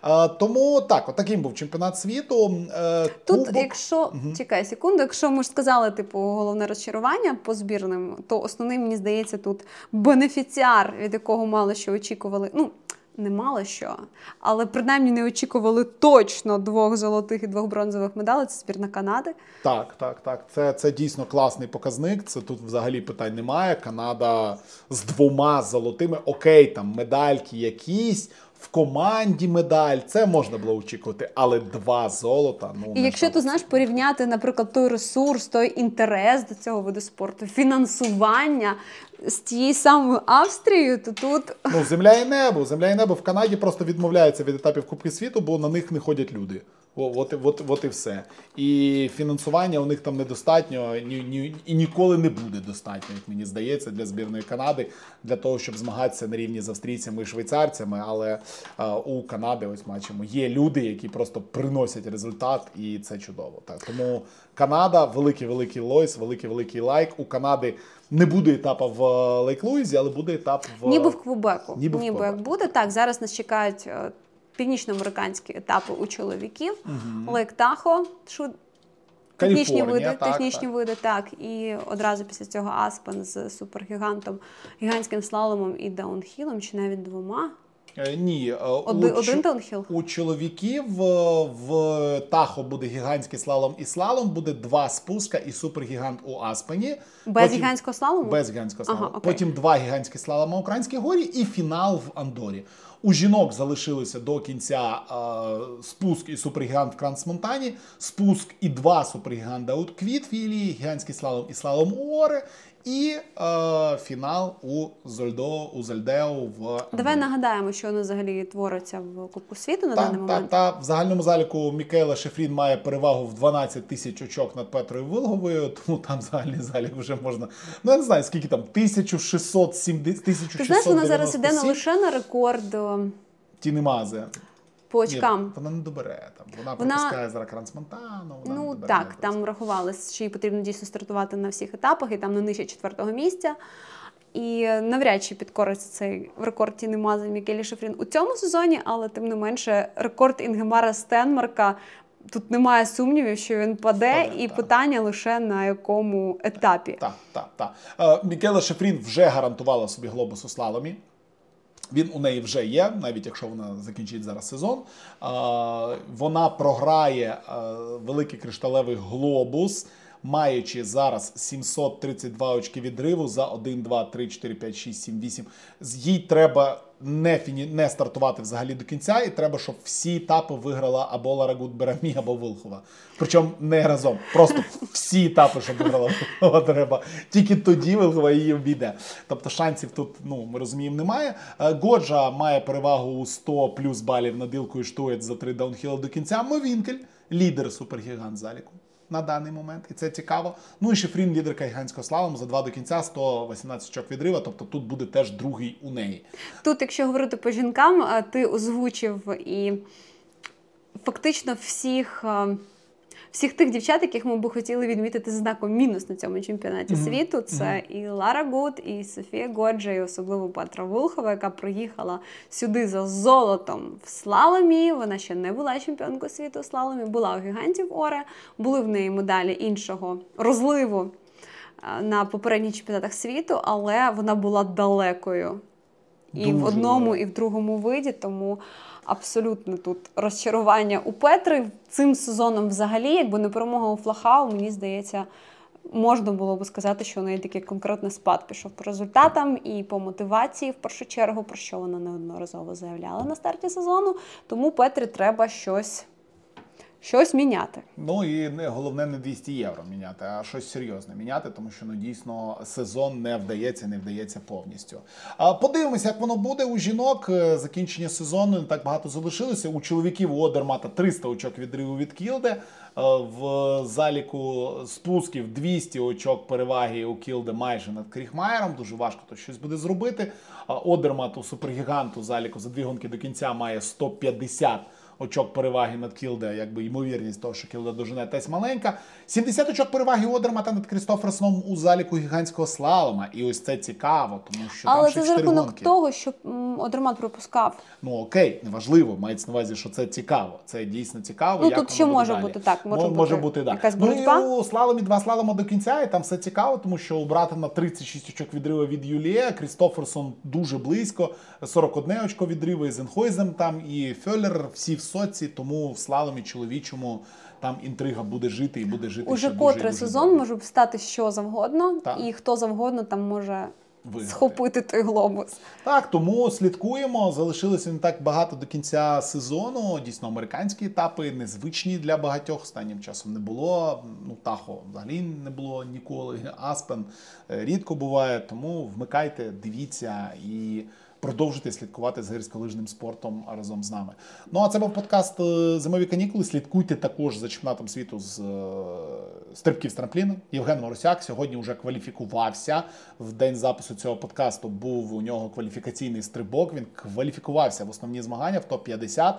А, тому так, от таким був чемпіонат світу. Е, Тут, кубок- якщо чекай секунду, якщо ми ж сказали, типу, головне розчарування по збірним, то основний, мені здається, тут бенефіціар, від якого мало що очікували. Ну, не мало що, але принаймні не очікували точно двох золотих і двох бронзових медалей. Це збірна Канади. Так, так, так. Це, це дійсно класний показник. Це тут взагалі питань немає. Канада з двома золотими, окей, там медальки якісь. В команді медаль це можна було очікувати, але два золота. Ну І якщо ти знаєш порівняти, наприклад, той ресурс, той інтерес до цього виду спорту, фінансування з тією самою Австрією, то тут Ну, земля і небо. Земля і небо в Канаді просто відмовляються від етапів Кубки світу, бо на них не ходять люди. О, От, от, от і все. І фінансування у них там недостатньо ні, ні, і ніколи не буде достатньо, як мені здається, для збірної Канади, для того, щоб змагатися на рівні з австрійцями і швейцарцями. Але а, у Канади, ось бачимо, є люди, які просто приносять результат, і це чудово. Так тому Канада, великий великий лойс, великий великий лайк. У Канади не буде етапа в е, Лейк Луїзі, але буде етап в Ніби в Квебеку. Ніби Ніби, в як буде. Так, зараз нас чекають е, північноамериканські етапи у чоловіків. Лейк Тахо, шу... технічні види, так, технічні так. види, так. І одразу після цього Аспен з супергігантом, гігантським слаломом і даунхілом, чи навіть двома. Е, Ні, е, у, один даунхіл? у чоловіків е, в Тахо буде гігантський слалом і слалом, буде два спуска і супергігант у Аспені. Без Потім- гігантського слалому? Без гігантського слалому. Ага. Потім два гігантські слаломи у Українській горі і фінал в Андорі. У жінок залишилося до кінця е, спуск і супергігант в Крансмонтані, спуск і два супергіганда у Квітфілі, гігантський слалом і слалом у Оре, і е, фінал у Зольдо, у Зольдео в Давай нагадаємо, що воно взагалі твориться в Кубку світу на Та, даний та, момент. та в загальному заліку Мікейла Шефрін має перевагу в 12 тисяч очок над Петрою Вилговою, тому там загальний залік вже можна. Ну я не знаю скільки там 1670 1697 Ти знаєш, вона зараз іде не лише на рекорд Тінемазе. По очкам. Ні, вона не добере там. Вона, Вона- пропускає зараз Крансмонтану. Вона Ну добере так, там рахували, що їй потрібно дійсно стартувати на всіх етапах, і там не нижче четвертого місця. І навряд чи підкориться цей рекорд Тінемази Мікелі Шефрін у цьому сезоні, але тим не менше, рекорд Інгемара Стенмарка. Тут немає сумнівів, що він паде, Паде, і так. питання лише на якому етапі. Так, так, так. Е, Мікела Шефрін вже гарантувала собі глобус у слаломі. Він у неї вже є, навіть якщо вона закінчить зараз сезон. Вона програє великий кришталевий глобус, маючи зараз 732 очки відриву за 1, 2, 3, 4, 5, 6, 7, 8. З- Їй треба не, фіні... не стартувати взагалі до кінця, і треба, щоб всі етапи виграла або Ларагут Берамі, або Вилхова. Причому не разом. Просто всі етапи, щоб виграла Вилхова, треба. Тільки тоді Вилхова її обійде. Тобто шансів тут, ну, ми розуміємо, немає. Е, Годжа має перевагу у 100 плюс балів над Ілкою Штуєць за три даунхіли до кінця. Мовінкель, лідер супергігант заліку. На даний момент, і це цікаво. Ну і Шефрін, лідерка гігантського слалому, за два до кінця 118 очок відрива. Тобто тут буде теж другий у неї. Тут, якщо говорити по жінкам, ти озвучив і фактично всіх. Всіх тих дівчат, яких ми би хотіли відмітити знаком мінус на цьому чемпіонаті Мгм. світу, це і Лара Гуд, і Софія Годжа, і особливо Петра Вулхова, яка приїхала сюди за золотом в слаломі. Вона ще не була чемпіонкою світу у слаломі, була у гігантів Оре, були в неї медалі іншого розливу на попередніх чемпіонатах світу, але вона була далекою і в одному, і в другому виді. Тому абсолютно тут розчарування у Петри цим сезоном взагалі, якби не перемога у Флахау, мені здається. Можна було би сказати, що у неї такий конкретний спад пішов по результатам і по мотивації, в першу чергу, про що вона неодноразово заявляла на старті сезону. Тому Петрі треба щось, щось міняти. Ну і не головне не 200 євро міняти, а щось серйозне міняти, тому що ну дійсно сезон не вдається, не вдається повністю. А подивимося, як воно буде у жінок. Е, Закінчення сезону не так багато залишилося. У чоловіків у Одермата 300 очок відриву від Кілде. В заліку спусків 200 очок переваги у Кілде майже над Кріхмаєром. Дуже важко тут щось буде зробити. Одермат у супергіганту заліку за дві гонки до кінця має 150 очок переваги над Кілде, якби ймовірність того, що Кілде дожене теж маленька. 70 очок переваги Одермата над Крістоферсоном у заліку гігантського слалома. І ось це цікаво, тому що Але там ще це за 4 рахунок гонки. того, що м, Одермат пропускав. Ну окей, неважливо, мається на увазі, що це цікаво. Це дійсно цікаво. Ну, як тут воно ще буде може далі. бути так, може Мо- бути може бути да. якась Ну і у слаломі два слалома до кінця, і там все цікаво, тому що у брата на 36 очок відрива від Юлія, Крістоферсон дуже близько, 41 очко відриву, і Зенхойзем там, і Фьоллер всі в соці, тому в слаломі чоловічому там інтрига буде жити і буде жити Уже котрий дуже сезон довго. може стати що завгодно, Так. і хто завгодно там може Виграти. схопити той глобус. Так, тому слідкуємо. Залишилося не так багато до кінця сезону. Дійсно, американські етапи незвичні для багатьох. Останнім часом не було. Ну, Тахо взагалі не було ніколи. Аспен е, рідко буває. Тому вмикайте, дивіться і. Продовжуйте слідкувати за гірськолижним спортом разом з нами. Ну а це був подкаст е, Зимові канікули. Слідкуйте також за чемпіонатом світу з е, стрибків з трампліну. Євген Моросяк сьогодні вже кваліфікувався. В день запису цього подкасту був у нього кваліфікаційний стрибок. Він кваліфікувався в основні змагання в топ-50.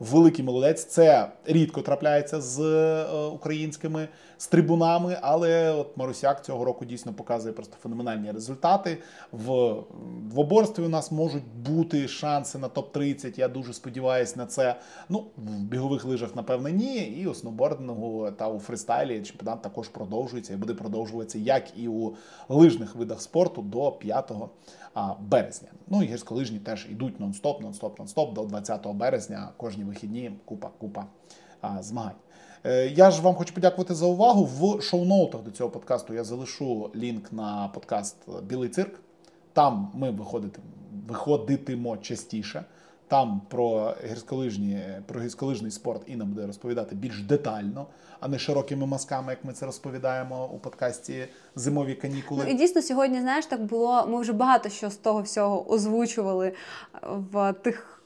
Великий молодець. Це рідко трапляється з е, українськими стрибунами, але от Марусяк цього року дійсно показує просто феноменальні результати. В двоборстві у нас можуть бути шанси на топ-30. Я дуже сподіваюся на це. Ну, в бігових лижах, напевне, ні. І у сноубордингу та у фристайлі чемпіонат також продовжується і буде продовжуватися як і у лижних видах спорту до 5 березня. Ну і гірськолижні теж йдуть нон-стоп, нон-стоп, нон-стоп до 20 березня. Кожні вихідні купа, купа змагань. Е, я ж вам хочу подякувати за увагу. В шоу-ноутах до цього подкасту я залишу лінк на подкаст Білий цирк. Там ми виходити, виходитимо частіше. Там про гірськолижні, про гірськолижний спорт Інна буде розповідати більш детально, а не широкими мазками, як ми це розповідаємо у подкасті Зимові канікули. Ну і дійсно сьогодні, знаєш, так було. Ми вже багато що з того всього озвучували в тих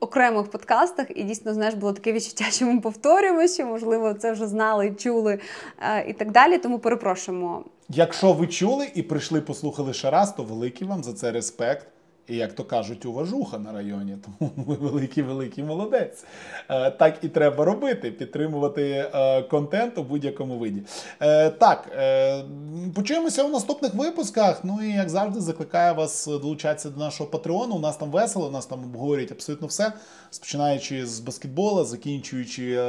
окремих подкастах, і дійсно знаєш, було таке відчуття, що ми повторюємо, що можливо це вже знали, чули е, і так далі. Тому перепрошуємо. Якщо ви чули і прийшли, послухали ще раз, то великий вам за це респект. І, як то кажуть, уважуха на районі, [LAUGHS] тому ви великий великий молодець. Е, так і треба робити, підтримувати е, контент у будь-якому виді. Е, так, почуємося у наступних випусках. Ну і як завжди, закликаю вас долучатися до нашого патреону. У нас там весело, у нас там обговорюють абсолютно все, починаючи з баскетбола, закінчуючи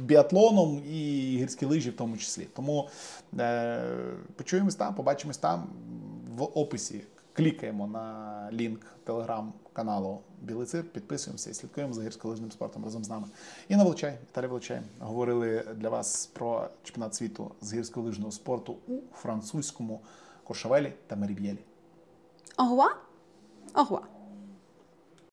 біатлоном і гірські лижі, в тому числі. Тому почуємось там, побачимось там в описі клікаємо на лінк телеграм-каналу Білий Цирк, підписуємося і слідкуємо за гірськолижним спортом разом з нами. І на Волочай, Віталій Волочай, говорили для вас про чемпіонат світу з гірськолижного спорту у французькому Кошавелі та Меріб'єлі. Ого! Ого!